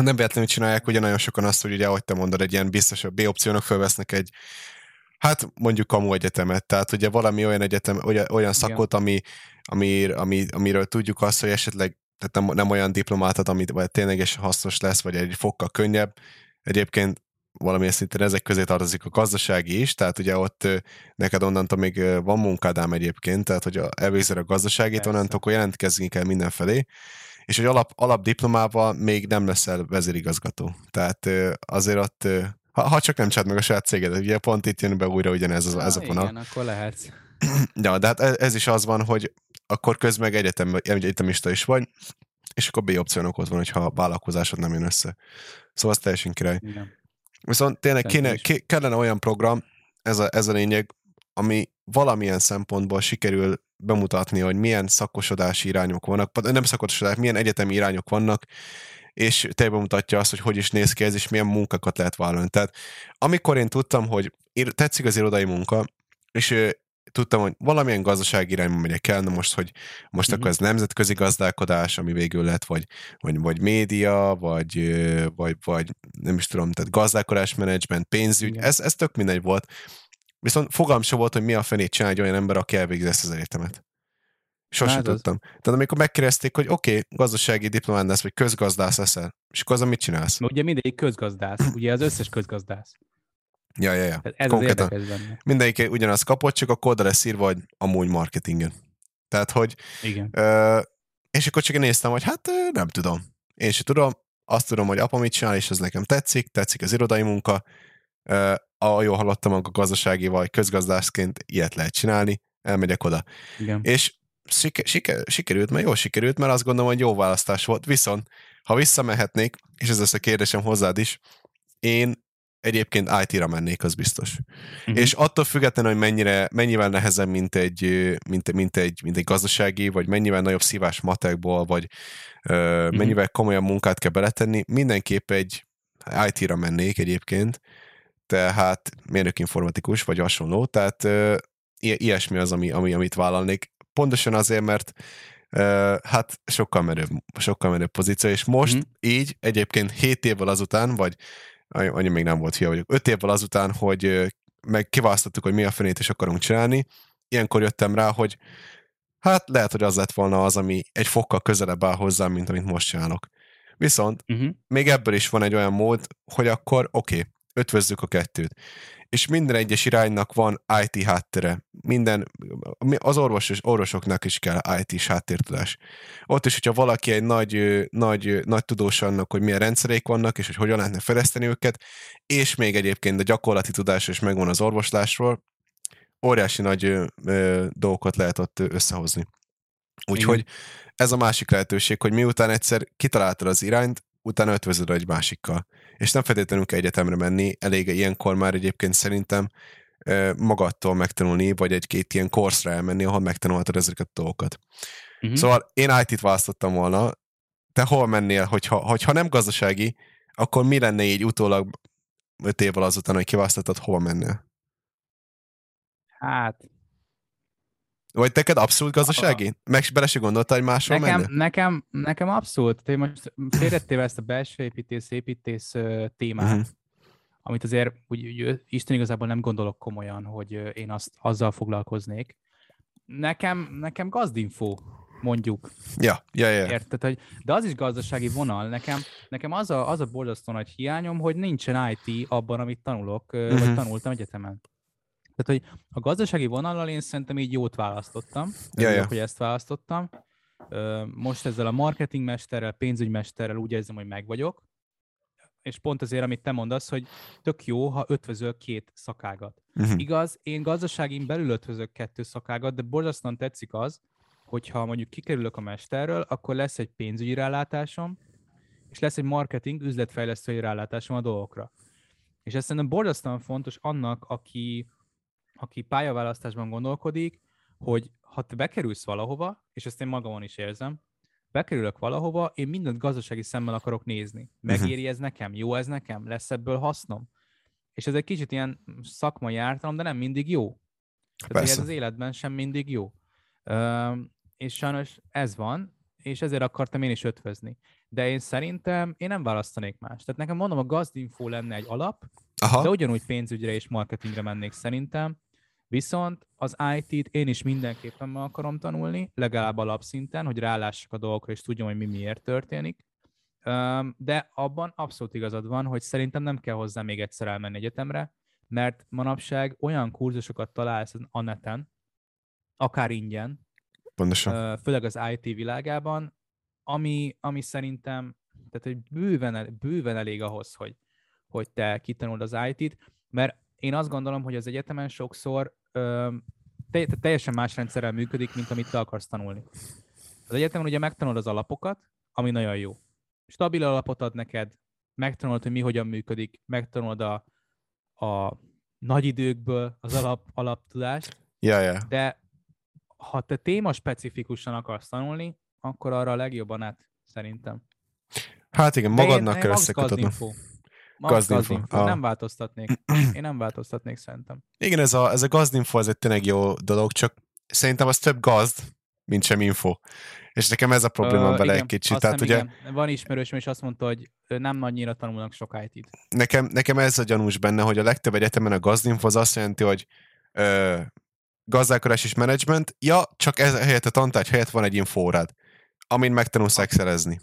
Nem véletlenül csinálják, ugye nagyon sokan azt, hogy ugye, ahogy te mondod, egy ilyen biztosabb B opciónak felvesznek egy Hát mondjuk kamu egyetemet, tehát ugye valami olyan egyetem, olyan, szakot, ami, ami, ami, amiről tudjuk azt, hogy esetleg tehát nem, nem olyan diplomát ad, amit vagy ténylegesen hasznos lesz, vagy egy fokkal könnyebb. Egyébként valamilyen szinten ezek közé tartozik a gazdasági is, tehát ugye ott neked onnantól még van munkádám egyébként, tehát hogy elvégzel a gazdaságit, Persze. onnantól jelentkezni kell mindenfelé, és hogy alap, alapdiplomával még nem leszel vezérigazgató. Tehát azért ott ha, ha csak nem csináld meg a saját céged, ugye pont itt jön be újra ugyanez az, ez a vonal. Igen, akkor lehet. Ja, de hát ez, ez is az van, hogy akkor közben egy egyetem, egyetemista is vagy, és akkor B opciónok ott van, hogyha a vállalkozásod nem jön össze. Szóval az teljesen király. Igen. Viszont tényleg kéne, ké, kellene olyan program, ez a, ez a lényeg, ami valamilyen szempontból sikerül bemutatni, hogy milyen szakosodási irányok vannak, nem szakosodás, milyen egyetemi irányok vannak, és tényleg mutatja azt, hogy hogy is néz ki ez, és milyen munkákat lehet vállalni. Tehát amikor én tudtam, hogy tetszik az irodai munka, és tudtam, hogy valamilyen gazdasági irányba megyek el, na most, hogy most mm-hmm. akkor ez nemzetközi gazdálkodás, ami végül lett, vagy, vagy, vagy média, vagy, vagy, vagy nem is tudom, tehát gazdálkodásmenedzsment, pénzügy, ez, ez tök mindegy volt. Viszont fogalm sem volt, hogy mi a fenét csinál egy olyan ember, aki elvégzi ezt az egyetemet. Sosem hát tudtam. Az... Tehát amikor megkérdezték, hogy oké, okay, gazdasági diplomán lesz, vagy közgazdász leszel, és akkor az, mit csinálsz? Ugye mindegyik közgazdász, ugye az összes közgazdász. Ja, ja, ja. ez Konkrétan. az benne. Mindegyik ugyanazt kapott, csak akkor oda lesz írva, hogy amúgy marketingen. Tehát, hogy... Igen. Ö, és akkor csak én néztem, hogy hát nem tudom. Én sem tudom, azt tudom, hogy apa mit csinál, és az nekem tetszik, tetszik az irodai munka. Ö, a jól hallottam, akkor gazdasági vagy közgazdászként ilyet lehet csinálni, elmegyek oda. Igen. És siker, siker, sikerült, mert jól sikerült, mert azt gondolom, hogy jó választás volt. Viszont, ha visszamehetnék, és ez lesz a kérdésem hozzád is, én egyébként IT-ra mennék, az biztos. Uh-huh. És attól függetlenül, hogy mennyire, mennyivel nehezebb, mint egy, mint, mint, egy, mint egy gazdasági, vagy mennyivel nagyobb szívás matekból, vagy uh-huh. mennyivel komolyabb munkát kell beletenni, mindenképp egy IT-ra mennék egyébként, tehát mérnök informatikus, vagy hasonló, tehát uh, ilyesmi az, ami, ami, amit vállalnék. Pontosan azért, mert hát sokkal menőbb, sokkal menőbb pozíció, és most mm. így egyébként 7 évvel azután, vagy annyi még nem volt fia vagyok, 5 évvel azután, hogy meg kiválasztottuk, hogy mi a fenét is akarunk csinálni, ilyenkor jöttem rá, hogy hát lehet, hogy az lett volna az, ami egy fokkal közelebb áll hozzám, mint amit most csinálok. Viszont uh-huh. még ebből is van egy olyan mód, hogy akkor oké, okay, ötvözzük a kettőt és minden egyes iránynak van IT háttere. Minden, az orvos és orvosoknak is kell IT-s háttértudás. Ott is, hogyha valaki egy nagy, nagy, nagy tudós annak, hogy milyen rendszereik vannak, és hogy hogyan lehetne fejleszteni őket, és még egyébként a gyakorlati tudás is megvan az orvoslásról, óriási nagy ö, ö, dolgokat lehet ott összehozni. Úgyhogy Igen. ez a másik lehetőség, hogy miután egyszer kitaláltad az irányt, utána ötvözöd egy másikkal. És nem feltétlenül kell egyetemre menni, elég ilyenkor már egyébként szerintem magadtól megtanulni, vagy egy-két ilyen korszra elmenni, ahol megtanulhatod ezeket a dolgokat. Uh-huh. Szóval én IT-t választottam volna, te hol mennél, hogyha, hogyha nem gazdasági, akkor mi lenne így utólag öt évvel azután, hogy kiválasztottad, hova mennél? Hát... Vagy teked abszolút gazdasági? Meg bele se gondoltál, hogy máshol nekem, mennél? nekem, nekem abszolút. Én most félrettéve ezt a belső építész, építész témát, uh-huh. amit azért úgy, úgy, Isten igazából nem gondolok komolyan, hogy én azt azzal foglalkoznék. Nekem, nekem gazdinfo mondjuk. Ja, ja, ja. Érted, hogy, de az is gazdasági vonal. Nekem, nekem az, a, az a borzasztó nagy hiányom, hogy nincsen IT abban, amit tanulok, uh-huh. vagy mhm. tanultam egyetemen. Tehát, hogy a gazdasági vonallal én szerintem így jót választottam. Ja, ja. hogy ezt választottam. Most ezzel a marketingmesterrel, pénzügymesterrel úgy érzem, hogy meg vagyok. És pont azért, amit te mondasz, hogy tök jó, ha ötvözöl két szakágat. Uh-huh. Igaz, én gazdaságin belül ötvözök kettő szakágat, de borzasztóan tetszik az, hogyha mondjuk kikerülök a mesterről, akkor lesz egy pénzügyi rálátásom, és lesz egy marketing, üzletfejlesztői rálátásom a dolgokra. És ez szerintem borzasztóan fontos annak, aki, aki pályaválasztásban gondolkodik, hogy ha te bekerülsz valahova, és ezt én magamon is érzem, bekerülök valahova, én mindent gazdasági szemmel akarok nézni. Mhm. Megéri ez nekem? Jó ez nekem? Lesz ebből hasznom? És ez egy kicsit ilyen szakmai ártalom, de nem mindig jó. Tehát ez az életben sem mindig jó és sajnos ez van, és ezért akartam én is ötvözni. De én szerintem én nem választanék más. Tehát nekem mondom, a gazdinfo lenne egy alap, Aha. de ugyanúgy pénzügyre és marketingre mennék szerintem. Viszont az IT-t én is mindenképpen meg akarom tanulni, legalább alapszinten, hogy rálássak a dolgokra, és tudjam, hogy mi miért történik. De abban abszolút igazad van, hogy szerintem nem kell hozzá még egyszer elmenni egyetemre, mert manapság olyan kurzusokat találsz a neten, akár ingyen, Pontosan. főleg az IT világában, ami, ami szerintem tehát, hogy bőven, bőven elég ahhoz, hogy, hogy te kitanuld az IT-t, mert én azt gondolom, hogy az egyetemen sokszor te, te teljesen más rendszerrel működik, mint amit te akarsz tanulni. Az egyetemen ugye megtanulod az alapokat, ami nagyon jó. Stabil alapot ad neked, megtanulod, hogy mi hogyan működik, megtanulod a, a nagy időkből az alap, alaptudást, ja, ja. de ha te téma specifikusan akarsz tanulni, akkor arra a legjobban át, szerintem. Hát igen, magadnak kell összekötődni. Gazdinfo. Ah. Nem változtatnék. Én nem változtatnék szerintem. Igen, ez a, ez a gazdinfo, ez egy tényleg jó dolog, csak szerintem az több gazd, mint sem info. És nekem ez a probléma uh, vele egy kicsit. Tehát, ugye, igen. Van ismerősöm, és azt mondta, hogy nem annyira tanulnak sok it Nekem, nekem ez a gyanús benne, hogy a legtöbb egyetemen a gazdinfo az azt jelenti, hogy ö, gazdálkodás és menedzsment, ja, csak ez helyett a tantárgy helyett van egy infórád, amin megtanulsz excelezni.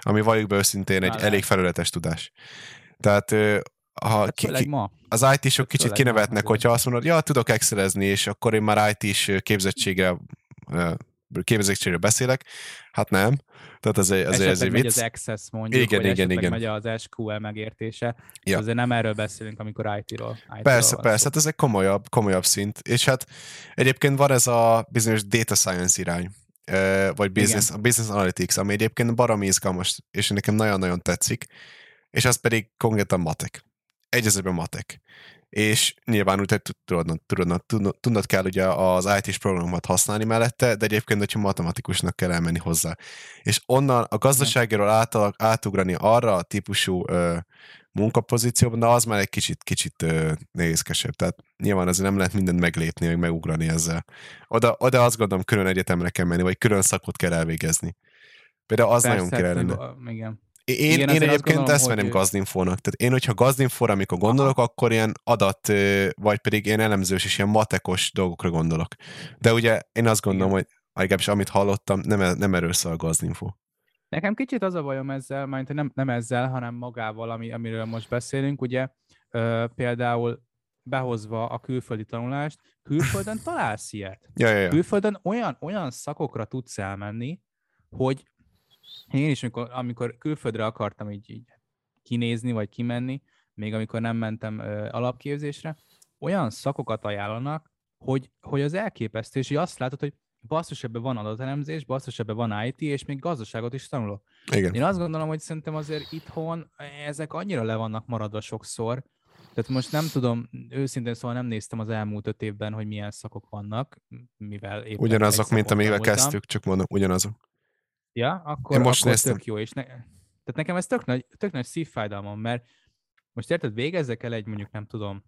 Ami valljuk be őszintén egy elég felületes tudás. Tehát ha hát ki, ki, az IT-sok hát kicsit kinevetnek, ma. hogyha azt mondod, ja, tudok excelezni, és akkor én már IT-s képzettségre képzettségről beszélek, hát nem. Tehát ez, ez, ez egy vicc. az Access mondjuk, igen, vagy igen, igen. megy az SQL megértése. Ja. Azért nem erről beszélünk, amikor IT-ról. IT persze, persze, hát ez egy komolyabb, komolyabb szint. És hát egyébként van ez a bizonyos data science irány, vagy business, business analytics, ami egyébként baromi izgalmas, és nekem nagyon-nagyon tetszik, és az pedig konkrétan matek. Egyezőben matek és nyilván úgy tudod, tudod, tudod, tudod kell ugye az IT-s programokat használni mellette, de egyébként, hogyha matematikusnak kell elmenni hozzá. És onnan a gazdaságról átal, átugrani arra a típusú ö, munkapozícióban, de az már egy kicsit, kicsit ö, nehézkesebb. Tehát nyilván azért nem lehet mindent meglépni, vagy megugrani ezzel. Oda, oda azt gondolom, külön egyetemre kell menni, vagy külön szakot kell elvégezni. Például az Persze, nagyon kell Igen. Én, Igen, én egyébként gondolom, ezt venném hogy... gazdinfónak. Tehát én, hogyha gazdinfóra, amikor gondolok, Aha. akkor ilyen adat, vagy pedig ilyen elemzős és ilyen matekos dolgokra gondolok. De ugye én azt gondolom, Igen. hogy legalábbis amit hallottam, nem, nem erről szól a gazdinfó. Nekem kicsit az a bajom ezzel, mert nem, nem ezzel, hanem magával, ami, amiről most beszélünk. Ugye ö, például behozva a külföldi tanulást, külföldön találsz ilyet. Ja, ja, ja. Külföldön olyan, olyan szakokra tudsz elmenni, hogy én is, amikor, amikor külföldre akartam így, így kinézni, vagy kimenni, még amikor nem mentem ö, alapképzésre, olyan szakokat ajánlanak, hogy, hogy az elképesztő, és azt látod, hogy basszus, ebben van adatelemzés, basszus, ebben van IT, és még gazdaságot is tanulok. Igen. Én azt gondolom, hogy szerintem azért itthon ezek annyira le vannak maradva sokszor, Tehát most nem tudom, őszintén szóval nem néztem az elmúlt öt évben, hogy milyen szakok vannak, mivel éppen Ugyanazok, mint amivel kezdtük, csak mondom, ugyanazok. Ja, akkor, Én most akkor néztem. tök jó. És ne, tehát nekem ez tök nagy, tök nagy szívfájdalmam, mert most érted, végezzek el egy mondjuk nem tudom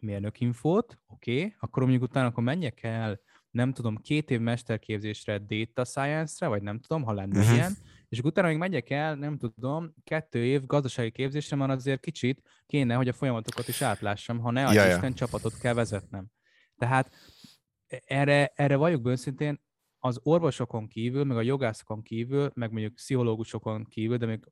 mérnökinfót, oké, okay, akkor mondjuk utána akkor menjek el nem tudom, két év mesterképzésre data science-re, vagy nem tudom, ha lenne uh-huh. ilyen, és utána még megyek el, nem tudom, kettő év gazdasági képzésre van azért kicsit kéne, hogy a folyamatokat is átlássam, ha ne ja, ja. Isten csapatot kell vezetnem. Tehát erre, erre vagyok őszintén, az orvosokon kívül, meg a jogászokon kívül, meg mondjuk pszichológusokon kívül, de még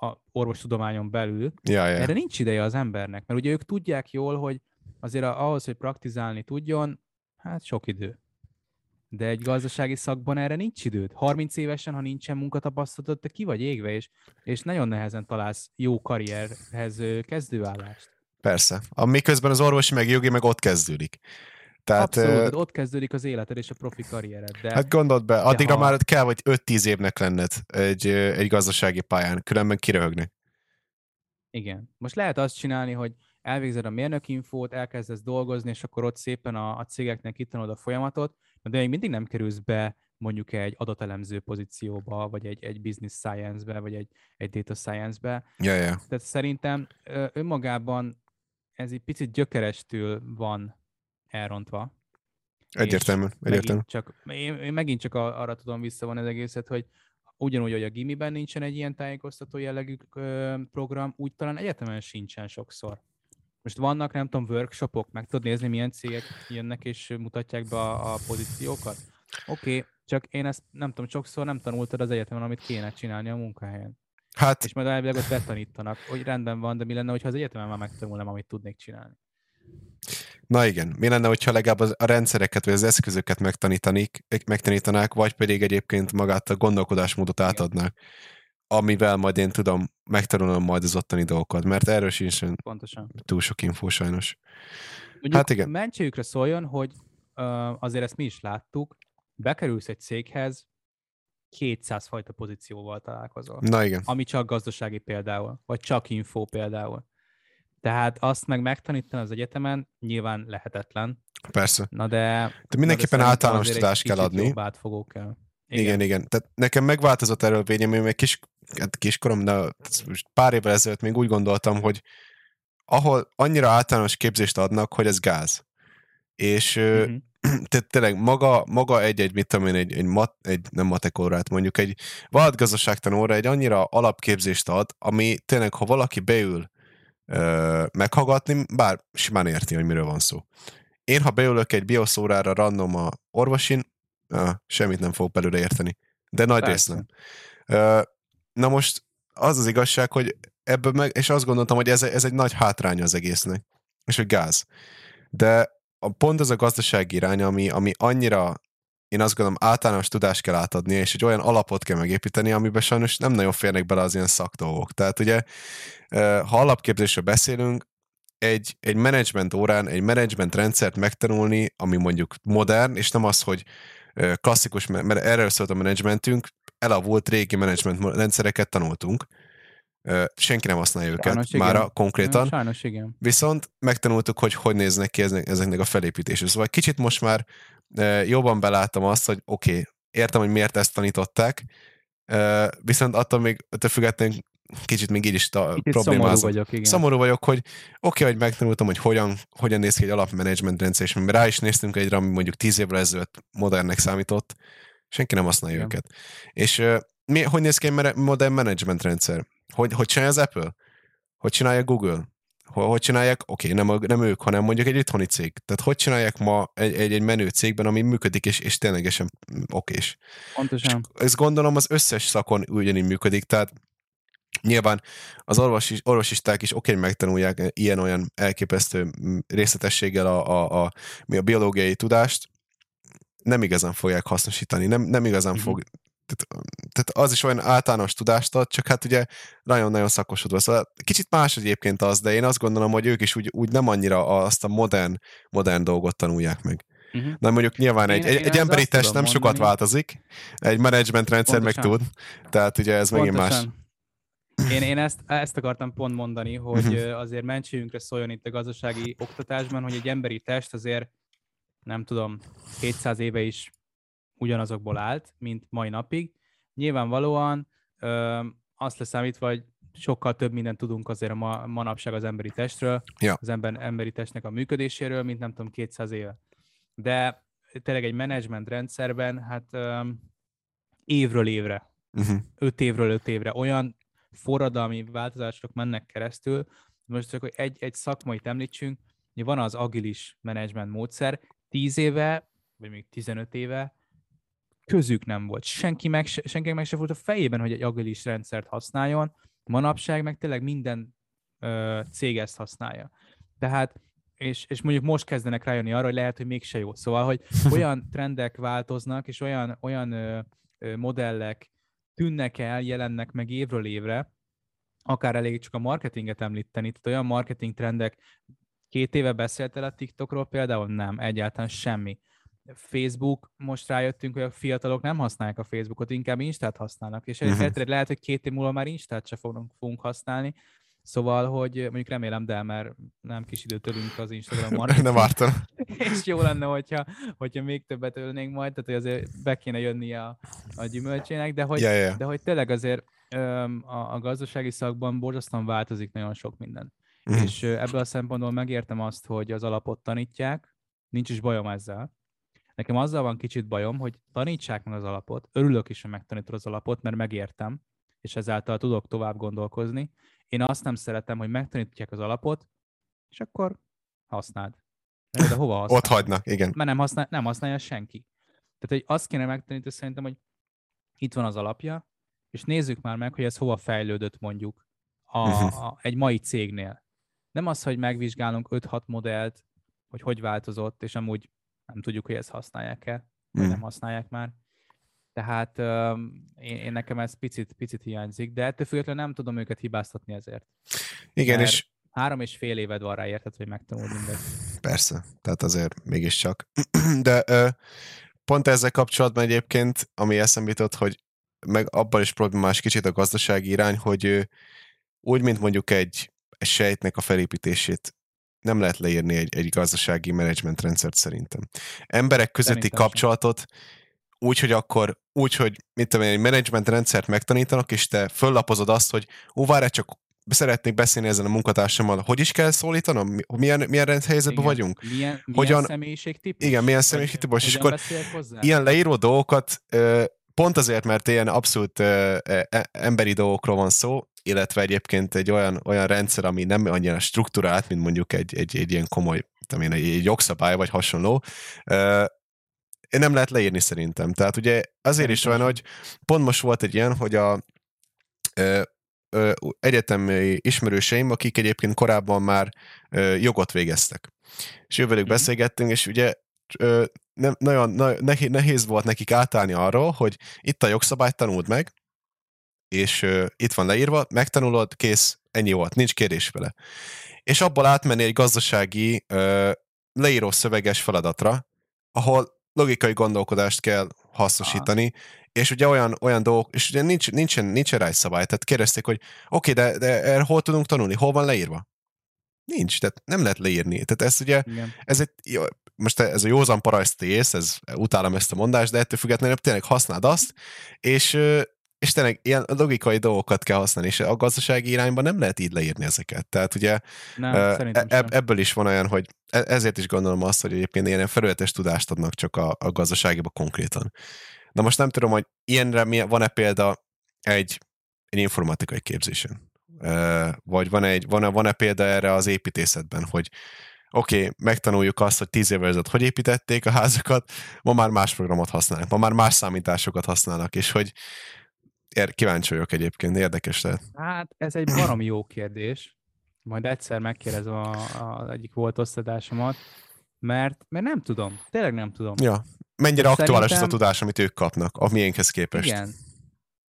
a orvostudományon belül, ja, ja. erre nincs ideje az embernek, mert ugye ők tudják jól, hogy azért ahhoz, hogy praktizálni tudjon, hát sok idő. De egy gazdasági szakban erre nincs időd. 30 évesen, ha nincsen munkatapasztalatod, te ki vagy égve, és, és nagyon nehezen találsz jó karrierhez kezdőállást. Persze. A miközben az orvosi meg jogi meg ott kezdődik. Tehát, Abszolút, uh, ott kezdődik az életed és a profi karriered. De, hát gondold be, addigra ha... már kell, vagy 5-10 évnek lenned egy, egy gazdasági pályán, különben kiröhögni. Igen. Most lehet azt csinálni, hogy elvégzed a mérnökinfót, elkezdesz dolgozni, és akkor ott szépen a, a cégeknek kitanod a folyamatot, de még mindig nem kerülsz be mondjuk egy adatelemző pozícióba, vagy egy, egy business science-be, vagy egy, egy data science-be. Ja, ja. Tehát szerintem önmagában ez egy picit gyökerestül van elrontva. Egyértelmű, egyértelmű. Csak, én, én megint csak arra tudom visszavonni az egészet, hogy ugyanúgy, hogy a gimiben nincsen egy ilyen tájékoztató jellegű program, úgy talán egyetemen sincsen sokszor. Most vannak, nem tudom, workshopok, meg tudod nézni, milyen cégek jönnek és mutatják be a, a pozíciókat? Oké, okay, csak én ezt nem tudom, sokszor nem tanultad az egyetemen, amit kéne csinálni a munkahelyen. Hát... És majd elvileg ott betanítanak, hogy rendben van, de mi lenne, hogyha az egyetemen már megtanulnám, amit tudnék csinálni. Na igen, mi lenne, hogyha legalább az, a rendszereket vagy az eszközöket megtanítanik, megtanítanák, vagy pedig egyébként magát a gondolkodásmódot átadnák amivel majd én tudom, megtanulom majd az ottani dolgokat, mert erről sincs Pontosan. túl sok infó sajnos. Mondjuk hát igen. mentségükre szóljon, hogy azért ezt mi is láttuk, bekerülsz egy céghez, 200 fajta pozícióval találkozol. Na igen. Ami csak gazdasági például, vagy csak info például. Tehát azt meg megtanítani az egyetemen nyilván lehetetlen. Persze. Na de... de mindenképpen de általános tudást kell adni. Jobb átfogó kell. Igen. igen, igen. Tehát nekem megváltozott erről véleményem, mert kis, hát kiskorom, de pár évvel ezelőtt még úgy gondoltam, hogy ahol annyira általános képzést adnak, hogy ez gáz. És mm-hmm. tehát tényleg maga, maga egy-egy, mit tudom én, egy, egy, mat, egy nem matekórát mondjuk, egy vállalatgazdaságtanóra egy annyira alapképzést ad, ami tényleg, ha valaki beül ö, meghallgatni, bár simán érti, hogy miről van szó. Én, ha beülök egy bioszórára random a orvosin, ah, semmit nem fog belőle érteni. De nagy rész nem. Uh, na most az az igazság, hogy ebből meg, és azt gondoltam, hogy ez, ez egy nagy hátránya az egésznek, és hogy gáz. De a pont az a gazdasági irány, ami, ami annyira én azt gondolom általános tudást kell átadni, és egy olyan alapot kell megépíteni, amiben sajnos nem nagyon férnek bele az ilyen szakdolgok. Tehát ugye, ha alapképzésről beszélünk, egy, egy menedzsment órán egy menedzsment rendszert megtanulni, ami mondjuk modern, és nem az, hogy klasszikus, mert erről szólt a menedzsmentünk, elavult régi menedzsment rendszereket tanultunk, senki nem használja őket Sajnos már igen. konkrétan. Sajnos igen. Viszont megtanultuk, hogy hogy néznek ki ezeknek a felépítések. Szóval kicsit most már jobban beláttam azt, hogy oké, okay, értem, hogy miért ezt tanították, viszont attól még te függetlenül kicsit még így is ta, problémázom. Szomorú vagyok, igen. Szomorú vagyok, hogy oké, okay, hogy megtanultam, hogy hogyan, hogyan néz ki egy alapmenedzsment rendszer, és rá is néztünk egyre, ami mondjuk tíz évvel ezelőtt modernnek számított, senki nem használja igen. őket. És uh, mi, hogy néz ki egy modern management rendszer? Hogy, hogy csinálja az Apple? Hogy csinálja Google? Hogy, hogy csinálják, oké, okay, nem, nem ők, hanem mondjuk egy itthoni cég. Tehát hogy csinálják ma egy, egy, egy menő cégben, ami működik, és, és ténylegesen okés. Pontosan. És ezt gondolom az összes szakon ugyanígy működik, tehát Nyilván az orvosi, orvosisták is oké, megtanulják ilyen-olyan elképesztő részletességgel a, a, a, a biológiai tudást, nem igazán fogják hasznosítani, nem, nem igazán mm-hmm. fog, tehát, tehát az is olyan általános tudást ad, csak hát ugye nagyon-nagyon szakosodva. Szóval kicsit más egyébként az, de én azt gondolom, hogy ők is úgy, úgy nem annyira azt a modern, modern dolgot tanulják meg. Uh-huh. Na mondjuk nyilván én, egy, egy, egy emberi test nem mondani. sokat változik, egy menedzsment rendszer Pontosan. meg tud, tehát ugye ez megint más. Én, én ezt, ezt akartam pont mondani, hogy uh-huh. azért mentségünkre szóljon itt a gazdasági oktatásban, hogy egy emberi test azért, nem tudom, 700 éve is ugyanazokból állt, mint mai napig. Nyilvánvalóan ö, azt leszámítva, hogy sokkal több mindent tudunk azért a ma, manapság az emberi testről, ja. az ember, emberi testnek a működéséről, mint nem tudom, 200 éve. De tényleg egy menedzsment rendszerben, hát um, évről évre, uh-huh. öt évről öt évre olyan forradalmi változások mennek keresztül. Most csak, hogy egy, egy szakmait említsünk, van az agilis menedzsment módszer, 10 éve, vagy még 15 éve közük nem volt. Senki meg, senki meg se volt a fejében, hogy egy agilis rendszert használjon, Manapság meg tényleg minden ö, cég ezt használja. Tehát, és, és mondjuk most kezdenek rájönni arra, hogy lehet, hogy mégse jó. Szóval, hogy olyan trendek változnak, és olyan, olyan ö, ö, modellek tűnnek el, jelennek meg évről évre, akár elég csak a marketinget említeni, tehát olyan marketing trendek, két éve beszéltél a TikTokról például? Nem, egyáltalán semmi. Facebook, most rájöttünk, hogy a fiatalok nem használják a Facebookot, inkább Instát használnak, és uh-huh. lehet, hogy két év múlva már Instát se fogunk, fogunk használni, Szóval, hogy mondjuk remélem, de mert nem kis időt ölünk az Instagram marketing. nem vártam. És jó lenne, hogyha, hogyha még többet ölnénk majd, tehát hogy azért be kéne jönni a, a gyümölcsének, de hogy, yeah, yeah. de hogy tényleg azért öm, a, a gazdasági szakban borzasztóan változik nagyon sok minden. Uh-huh. És ebből a szempontból megértem azt, hogy az alapot tanítják, nincs is bajom ezzel, Nekem azzal van kicsit bajom, hogy tanítsák meg az alapot, örülök is, hogy megtanítod az alapot, mert megértem, és ezáltal tudok tovább gondolkozni. Én azt nem szeretem, hogy megtanítják az alapot, és akkor használd. De, de hova használ? Ott hagynak, igen. Mert nem, használ, nem használja senki. Tehát, hogy azt kéne megtanítani szerintem, hogy itt van az alapja, és nézzük már meg, hogy ez hova fejlődött mondjuk a, uh-huh. a, egy mai cégnél. Nem az, hogy megvizsgálunk 5-6 modellt, hogy hogy változott, és amúgy nem tudjuk, hogy ezt használják-e, vagy mm. nem használják már. Tehát um, én, én nekem ez picit, picit hiányzik, de ettől függetlenül nem tudom őket hibáztatni ezért. Igen, Mert és... Három és fél éved van rá, érted, hogy megtanuld mindet. Persze, tehát azért mégiscsak. De ö, pont ezzel kapcsolatban egyébként, ami eszembe jutott, hogy meg abban is problémás kicsit a gazdasági irány, hogy úgy, mint mondjuk egy sejtnek a felépítését nem lehet leírni egy, egy gazdasági menedzsment rendszert szerintem. Emberek közötti szerintem kapcsolatot sem. úgy, hogy akkor, úgy, hogy mit tudom én, egy menedzsment rendszert megtanítanak, és te föllapozod azt, hogy ó, várj, csak szeretnék beszélni ezen a munkatársammal, hogy is kell szólítanom, milyen, milyen helyzetben vagyunk. Milyen, milyen hogyan, személyiségtípus? Igen, milyen személyiségtípus, és akkor ilyen leíró dolgokat pont azért, mert ilyen abszolút e, emberi dolgokról van szó, illetve egyébként egy olyan, olyan rendszer, ami nem annyira struktúrált, mint mondjuk egy, egy, egy ilyen komoly, tudom egy, egy jogszabály vagy hasonló, nem lehet leírni szerintem. Tehát ugye azért is van, hogy pont most volt egy ilyen, hogy a egyetemi ismerőseim, akik egyébként korábban már jogot végeztek. És jövőlük mm. beszélgettünk, és ugye nem, nagyon, nagyon nehéz volt nekik átállni arról, hogy itt a jogszabályt tanult meg, és uh, itt van leírva, megtanulod, kész, ennyi volt, nincs kérdés vele. És abból átmenni egy gazdasági uh, leíró szöveges feladatra, ahol logikai gondolkodást kell hasznosítani, ah. és ugye olyan, olyan dolgok, és ugye nincs, nincsen, nincsen rá egy szabály, tehát kérdezték, hogy oké, okay, de, de erre hol tudunk tanulni, hol van leírva? Nincs, tehát nem lehet leírni. Tehát ez ugye, Igen. ez egy, most ez a józan paraszt ész, ez, utálom ezt a mondást, de ettől függetlenül tényleg használd azt, és és tényleg ilyen logikai dolgokat kell használni, és a gazdasági irányban nem lehet így leírni ezeket. Tehát ugye nem, e- eb- ebből is van olyan, hogy e- ezért is gondolom azt, hogy egyébként ilyen felületes tudást adnak csak a, a gazdaságiba konkrétan. Na most nem tudom, hogy ilyenre van-e példa egy, egy informatikai képzésen? Vagy van-e, egy, van-e, van-e példa erre az építészetben, hogy oké, okay, megtanuljuk azt, hogy tíz évvel ezelőtt hogy építették a házakat, ma már más programot használnak, ma már más számításokat használnak, és hogy kíváncsi vagyok egyébként, érdekes lehet. Hát ez egy baromi jó kérdés. Majd egyszer megkérdezem az egyik volt osztatásomat, mert, mert nem tudom, tényleg nem tudom. Ja, mennyire Szerintem... aktuális az a tudás, amit ők kapnak, a miénkhez képest. Igen,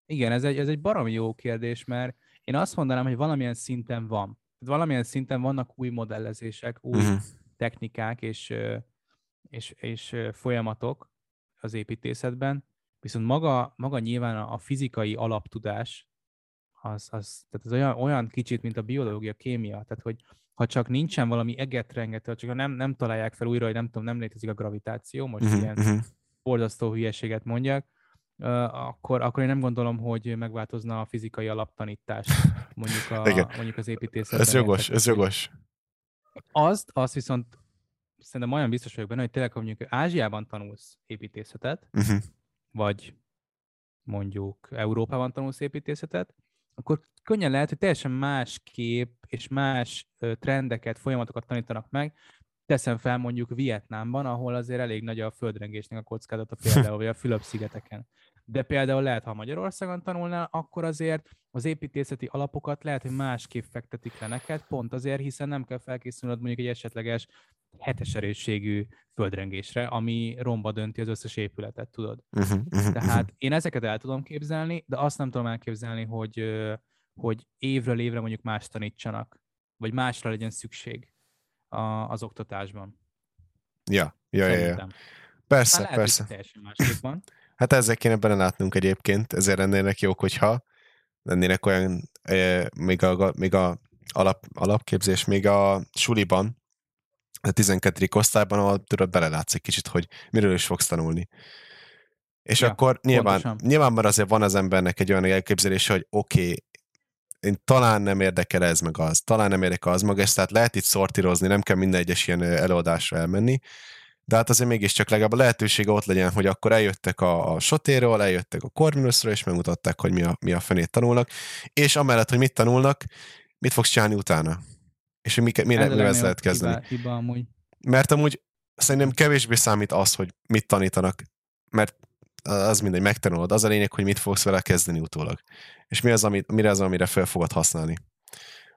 igen ez, egy, ez egy baromi jó kérdés, mert én azt mondanám, hogy valamilyen szinten van. Valamilyen szinten vannak új modellezések, új uh-huh. technikák és, és, és folyamatok az építészetben, Viszont maga, maga nyilván a fizikai alaptudás az, az, tehát az olyan, olyan kicsit, mint a biológia, kémia, tehát hogy ha csak nincsen valami egetrengető, csak nem, nem találják fel újra, hogy nem tudom, nem létezik a gravitáció, most uh-huh, ilyen uh-huh. borzasztó hülyeséget mondjak, uh, akkor, akkor én nem gondolom, hogy megváltozna a fizikai alaptanítás mondjuk, a, Igen. mondjuk az építészetben. Ez jogos, ez jogos. Azt, azt viszont szerintem olyan biztos vagyok benne, hogy tényleg, ha mondjuk Ázsiában tanulsz építészetet, uh-huh. Vagy mondjuk Európában tanulsz építészetet, akkor könnyen lehet, hogy teljesen más kép és más trendeket, folyamatokat tanítanak meg. Teszem fel mondjuk Vietnámban, ahol azért elég nagy a földrengésnek a kockázata például, vagy a Fülöp-szigeteken. De például lehet, ha Magyarországon tanulnál, akkor azért az építészeti alapokat lehet, hogy másképp fektetik le neked, pont azért, hiszen nem kell felkészülnöd mondjuk egy esetleges hetes erősségű földrengésre, ami romba dönti az összes épületet, tudod. Uh-huh, uh-huh, Tehát én ezeket el tudom képzelni, de azt nem tudom elképzelni, hogy, hogy évről évre mondjuk más tanítsanak, vagy másra legyen szükség a, az oktatásban. Ja, ja, ja, ja. Persze, lehet, persze. teljesen másképp van. Hát ezzel kéne belelátnunk egyébként, ezért lennének jók, hogyha lennének olyan, e, még a, még a alap, alapképzés, még a suliban, a 12. osztályban, ahol tudod, belelátsz egy kicsit, hogy miről is fogsz tanulni. És ja, akkor nyilván, pontosan. nyilván már azért van az embernek egy olyan elképzelése, hogy oké, okay, én talán nem érdekel ez meg az, talán nem érdekel az meg ez, tehát lehet itt szortírozni, nem kell minden egyes ilyen előadásra elmenni, de hát azért mégiscsak legalább a lehetősége ott legyen, hogy akkor eljöttek a, a sotéról, eljöttek a Corvinusról, és megmutatták, hogy mi a, mi a fenét tanulnak, és amellett, hogy mit tanulnak, mit fogsz csinálni utána. És hogy mi, mi, mi ezt lehet kezdeni. Hiba, hiba amúgy. Mert amúgy szerintem kevésbé számít az, hogy mit tanítanak, mert az mindegy, megtanulod. Az a lényeg, hogy mit fogsz vele kezdeni utólag. És mi az, amit, mire az, amire fel fogod használni.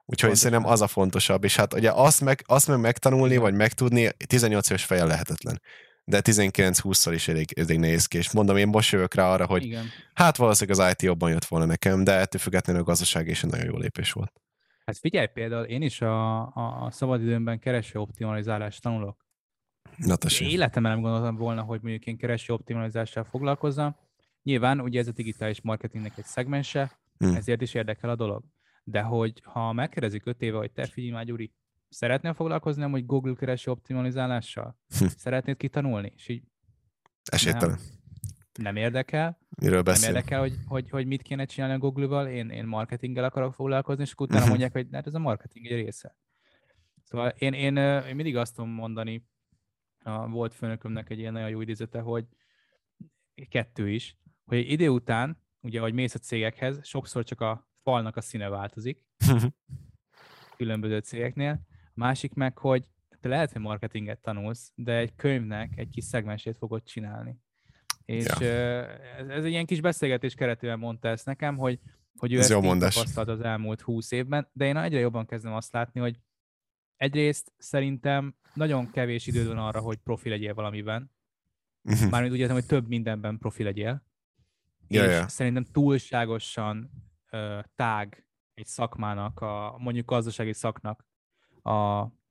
Úgyhogy Pontosan. szerintem az a fontosabb. És hát ugye azt meg, azt meg megtanulni, vagy megtudni 18 éves fejjel lehetetlen. De 19-20-szal is elég, elég nehéz ki. És mondom, én most jövök rá arra, hogy Igen. hát valószínűleg az IT jobban jött volna nekem, de ettől függetlenül a gazdaság is egy nagyon jó lépés volt. Hát figyelj például, én is a, a, szabadidőmben kereső optimalizálást tanulok. Na, Életemben nem gondoltam volna, hogy mondjuk én kereső optimalizással foglalkozzam. Nyilván ugye ez a digitális marketingnek egy szegmense, hmm. ezért is érdekel a dolog. De hogy ha megkérdezik öt éve, hogy te figyelj már Gyuri, szeretnél foglalkozni hogy Google kereső optimalizálással? Hm. Szeretnéd kitanulni? És így Esélytelen. Nem, nem érdekel. Miről beszél? Nem érdekel, hogy, hogy, hogy mit kéne csinálni a Google-val, én, én marketinggel akarok foglalkozni, és utána uh-huh. mondják, hogy hát ez a marketing egy része. Szóval én, én, én mindig azt tudom mondani, a volt főnökömnek egy ilyen nagyon jó idézete, hogy kettő is, hogy egy idő után, ugye, ahogy mész a cégekhez, sokszor csak a falnak a színe változik, különböző cégeknél. A másik meg, hogy te lehet, hogy marketinget tanulsz, de egy könyvnek egy kis szegmensét fogod csinálni. És ja. ez, ez egy ilyen kis beszélgetés keretében mondta ezt nekem, hogy, hogy ő ez ezt tapasztalt az elmúlt húsz évben, de én egyre jobban kezdem azt látni, hogy egyrészt szerintem nagyon kevés időd van arra, hogy profi legyél valamiben. Uh-huh. Mármint úgy értem, hogy több mindenben profi legyél. Ja, és ja. szerintem túlságosan uh, tág egy szakmának, a, mondjuk gazdasági szaknak a,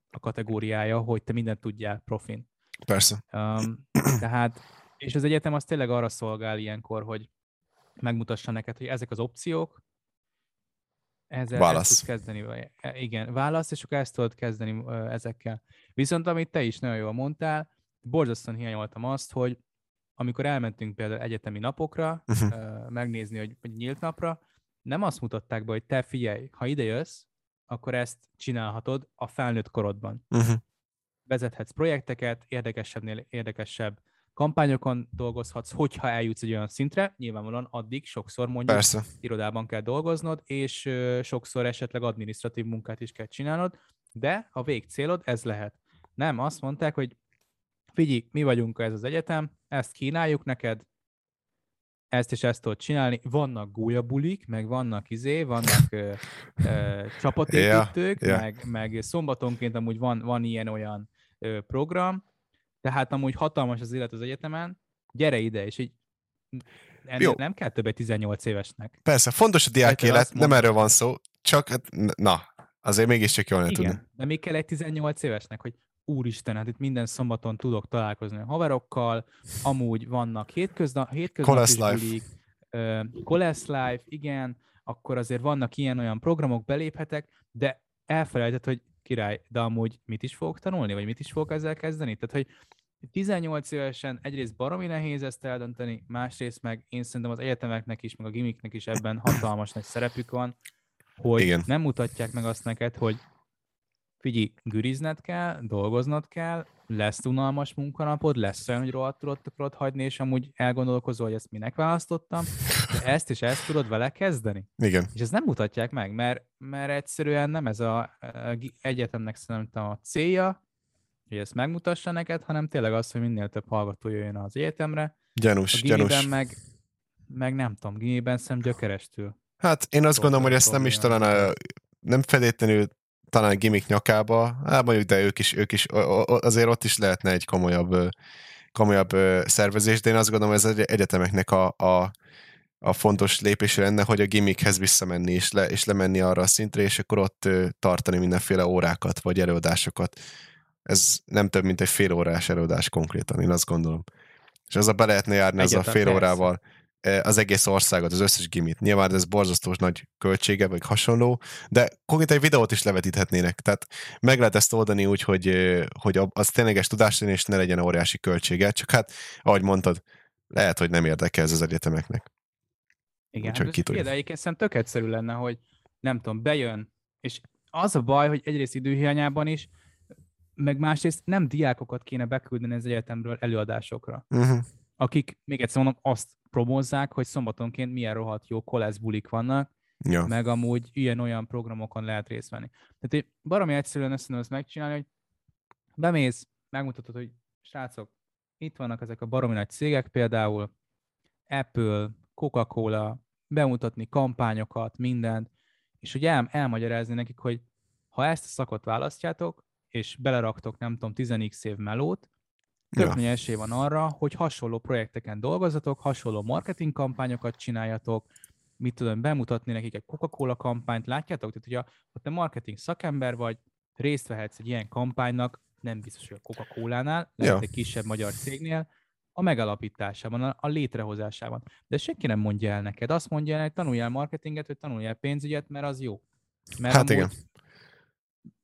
a kategóriája, hogy te mindent tudjál profin. Persze. Um, tehát és az egyetem az tényleg arra szolgál ilyenkor, hogy megmutassa neked, hogy ezek az opciók, ezzel válasz. Ezt tudsz kezdeni. E, igen, válasz, és akkor ezt tudod kezdeni ezekkel. Viszont amit te is nagyon jól mondtál, borzasztóan hiányoltam azt, hogy amikor elmentünk például egyetemi napokra, uh-huh. megnézni, hogy, hogy nyílt napra, nem azt mutatták be, hogy te figyelj, ha ide jössz, akkor ezt csinálhatod a felnőtt korodban. Uh-huh. Vezethetsz projekteket, érdekesebbnél érdekesebb kampányokon dolgozhatsz, hogyha eljutsz egy olyan szintre, nyilvánvalóan addig sokszor mondjuk Persze. irodában kell dolgoznod, és sokszor esetleg administratív munkát is kell csinálnod, de a végcélod ez lehet. Nem, azt mondták, hogy figyelj, mi vagyunk ez az egyetem, ezt kínáljuk neked, ezt és ezt tudod csinálni. Vannak gólyabulik, meg vannak izé, vannak ö, ö, csapatépítők, yeah, yeah. Meg, meg szombatonként amúgy van, van ilyen-olyan program, tehát amúgy hatalmas az élet az egyetemen, gyere ide, és így Jó. nem kell több egy 18 évesnek. Persze, fontos a diák élet, nem erről van szó, csak hát, na, azért mégiscsak jól Igen, tudni. de még kell egy 18 évesnek, hogy úristen, hát itt minden szombaton tudok találkozni a haverokkal, amúgy vannak hétköznap, hétköznapi bulik, Coles Life, igen, akkor azért vannak ilyen-olyan programok, beléphetek, de elfelejtett, hogy király, de amúgy mit is fogok tanulni, vagy mit is fogok ezzel kezdeni? Tehát, hogy 18 évesen egyrészt baromi nehéz ezt eldönteni, másrészt meg én szerintem az egyetemeknek is, meg a gimiknek is ebben hatalmas nagy szerepük van, hogy Igen. nem mutatják meg azt neked, hogy figyelj, gürizned kell, dolgoznod kell, lesz unalmas munkanapod, lesz olyan, hogy rohadt tudod, tudod hagyni, és amúgy elgondolkozol, hogy ezt minek választottam, de ezt és ezt tudod vele kezdeni. Igen. És ezt nem mutatják meg, mert, mert egyszerűen nem ez a, a egyetemnek szerintem a célja, hogy ezt megmutassa neked, hanem tényleg az, hogy minél több hallgató jöjjön az egyetemre. Gyanús, a gyanús. meg, meg nem tudom, gimiben szem gyökerestül. Hát én azt gondolom, hogy ezt nem is talán a, nem feltétlenül talán a gimmick nyakába, hát mondjuk, de ők is, ők is, azért ott is lehetne egy komolyabb, komolyabb szervezés, de én azt gondolom, hogy ez egyetemeknek a, a, a fontos lépés lenne, hogy a gimmickhez visszamenni, és, le, és lemenni arra a szintre, és akkor ott tartani mindenféle órákat, vagy előadásokat. Ez nem több, mint egy fél órás előadás konkrétan, én azt gondolom. És az a be lehetne járni az a fél órával, E, az egész országot, az összes gimit. Nyilván ez borzasztó nagy költsége, vagy hasonló, de konkrétan egy videót is levetíthetnének. Tehát meg lehet ezt oldani úgy, hogy, hogy az tényleges tudás és ne legyen óriási költsége, csak hát, ahogy mondtad, lehet, hogy nem érdekel ez az egyetemeknek. Igen, Úgyhogy hát például egyébként szerintem tök egyszerű lenne, hogy nem tudom, bejön, és az a baj, hogy egyrészt időhiányában is, meg másrészt nem diákokat kéne beküldeni az egyetemről előadásokra. Uh-huh. Akik, még egyszer mondom, azt promózzák, hogy szombatonként milyen rohadt jó kolesz bulik vannak, ja. meg amúgy ilyen-olyan programokon lehet részt venni. Tehát baromi egyszerűen össze ezt megcsinálni, hogy bemész, megmutatod, hogy srácok, itt vannak ezek a baromi nagy cégek, például Apple, Coca-Cola, bemutatni kampányokat, mindent, és hogy el, elmagyarázni nekik, hogy ha ezt a szakot választjátok, és beleraktok, nem tudom, 10x év melót, tök ja. esély van arra, hogy hasonló projekteken dolgozatok, hasonló marketing kampányokat csináljatok, mit tudom, bemutatni nekik egy Coca-Cola kampányt, látjátok? Tehát, hogyha ha te marketing szakember vagy, részt vehetsz egy ilyen kampánynak, nem biztos, hogy a Coca-Cola-nál, lehet ja. egy kisebb magyar cégnél, a megalapításában, a, létrehozásában. De senki nem mondja el neked. Azt mondja el, hogy tanuljál marketinget, hogy tanuljál pénzügyet, mert az jó. Mert hát igen.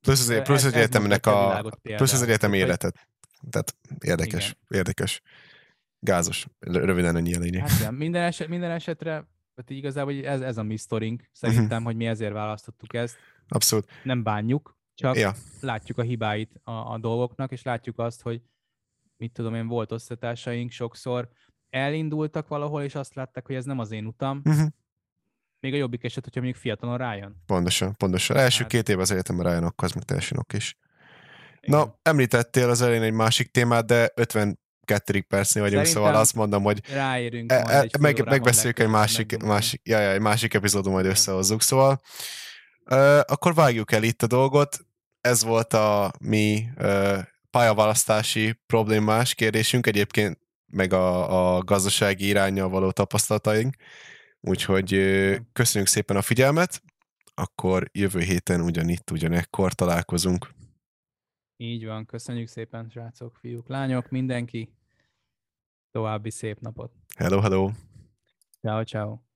Plusz az, plusz az egyetemnek a, plusz az egyetem életet. Tehát érdekes, Igen. érdekes. Gázos. Röviden ennyi a lényeg. Hát igen, minden, eset, minden esetre, hát így igazából ez, ez a mi sztorink. Szerintem, uh-huh. hogy mi ezért választottuk ezt. Abszolút. Nem bánjuk, csak ja. látjuk a hibáit a, a dolgoknak, és látjuk azt, hogy mit tudom én, volt osztatásaink sokszor, elindultak valahol, és azt látták, hogy ez nem az én utam, uh-huh. Még a jobbik eset, hogyha még fiatalon rájön. Pontosan, pontosan. Első hát... két év az egyetemben rájön, akkor az meg teljesen ok is. Na, említettél az elején egy másik témát, de 52. percnél vagyunk, Szerintem szóval azt mondom, hogy ráérünk e, e, meg, megbeszéljük egy másik, másik, ja, ja, egy másik epizódon, majd összehozzuk, szóval uh, akkor vágjuk el itt a dolgot. Ez volt a mi uh, pályaválasztási problémás kérdésünk, egyébként meg a, a gazdasági irányjal való tapasztalataink. Úgyhogy köszönjük szépen a figyelmet, akkor jövő héten ugyanitt, ugyanekkor találkozunk. Így van, köszönjük szépen, srácok, fiúk, lányok, mindenki. További szép napot. Hello, hello. Ciao, ciao.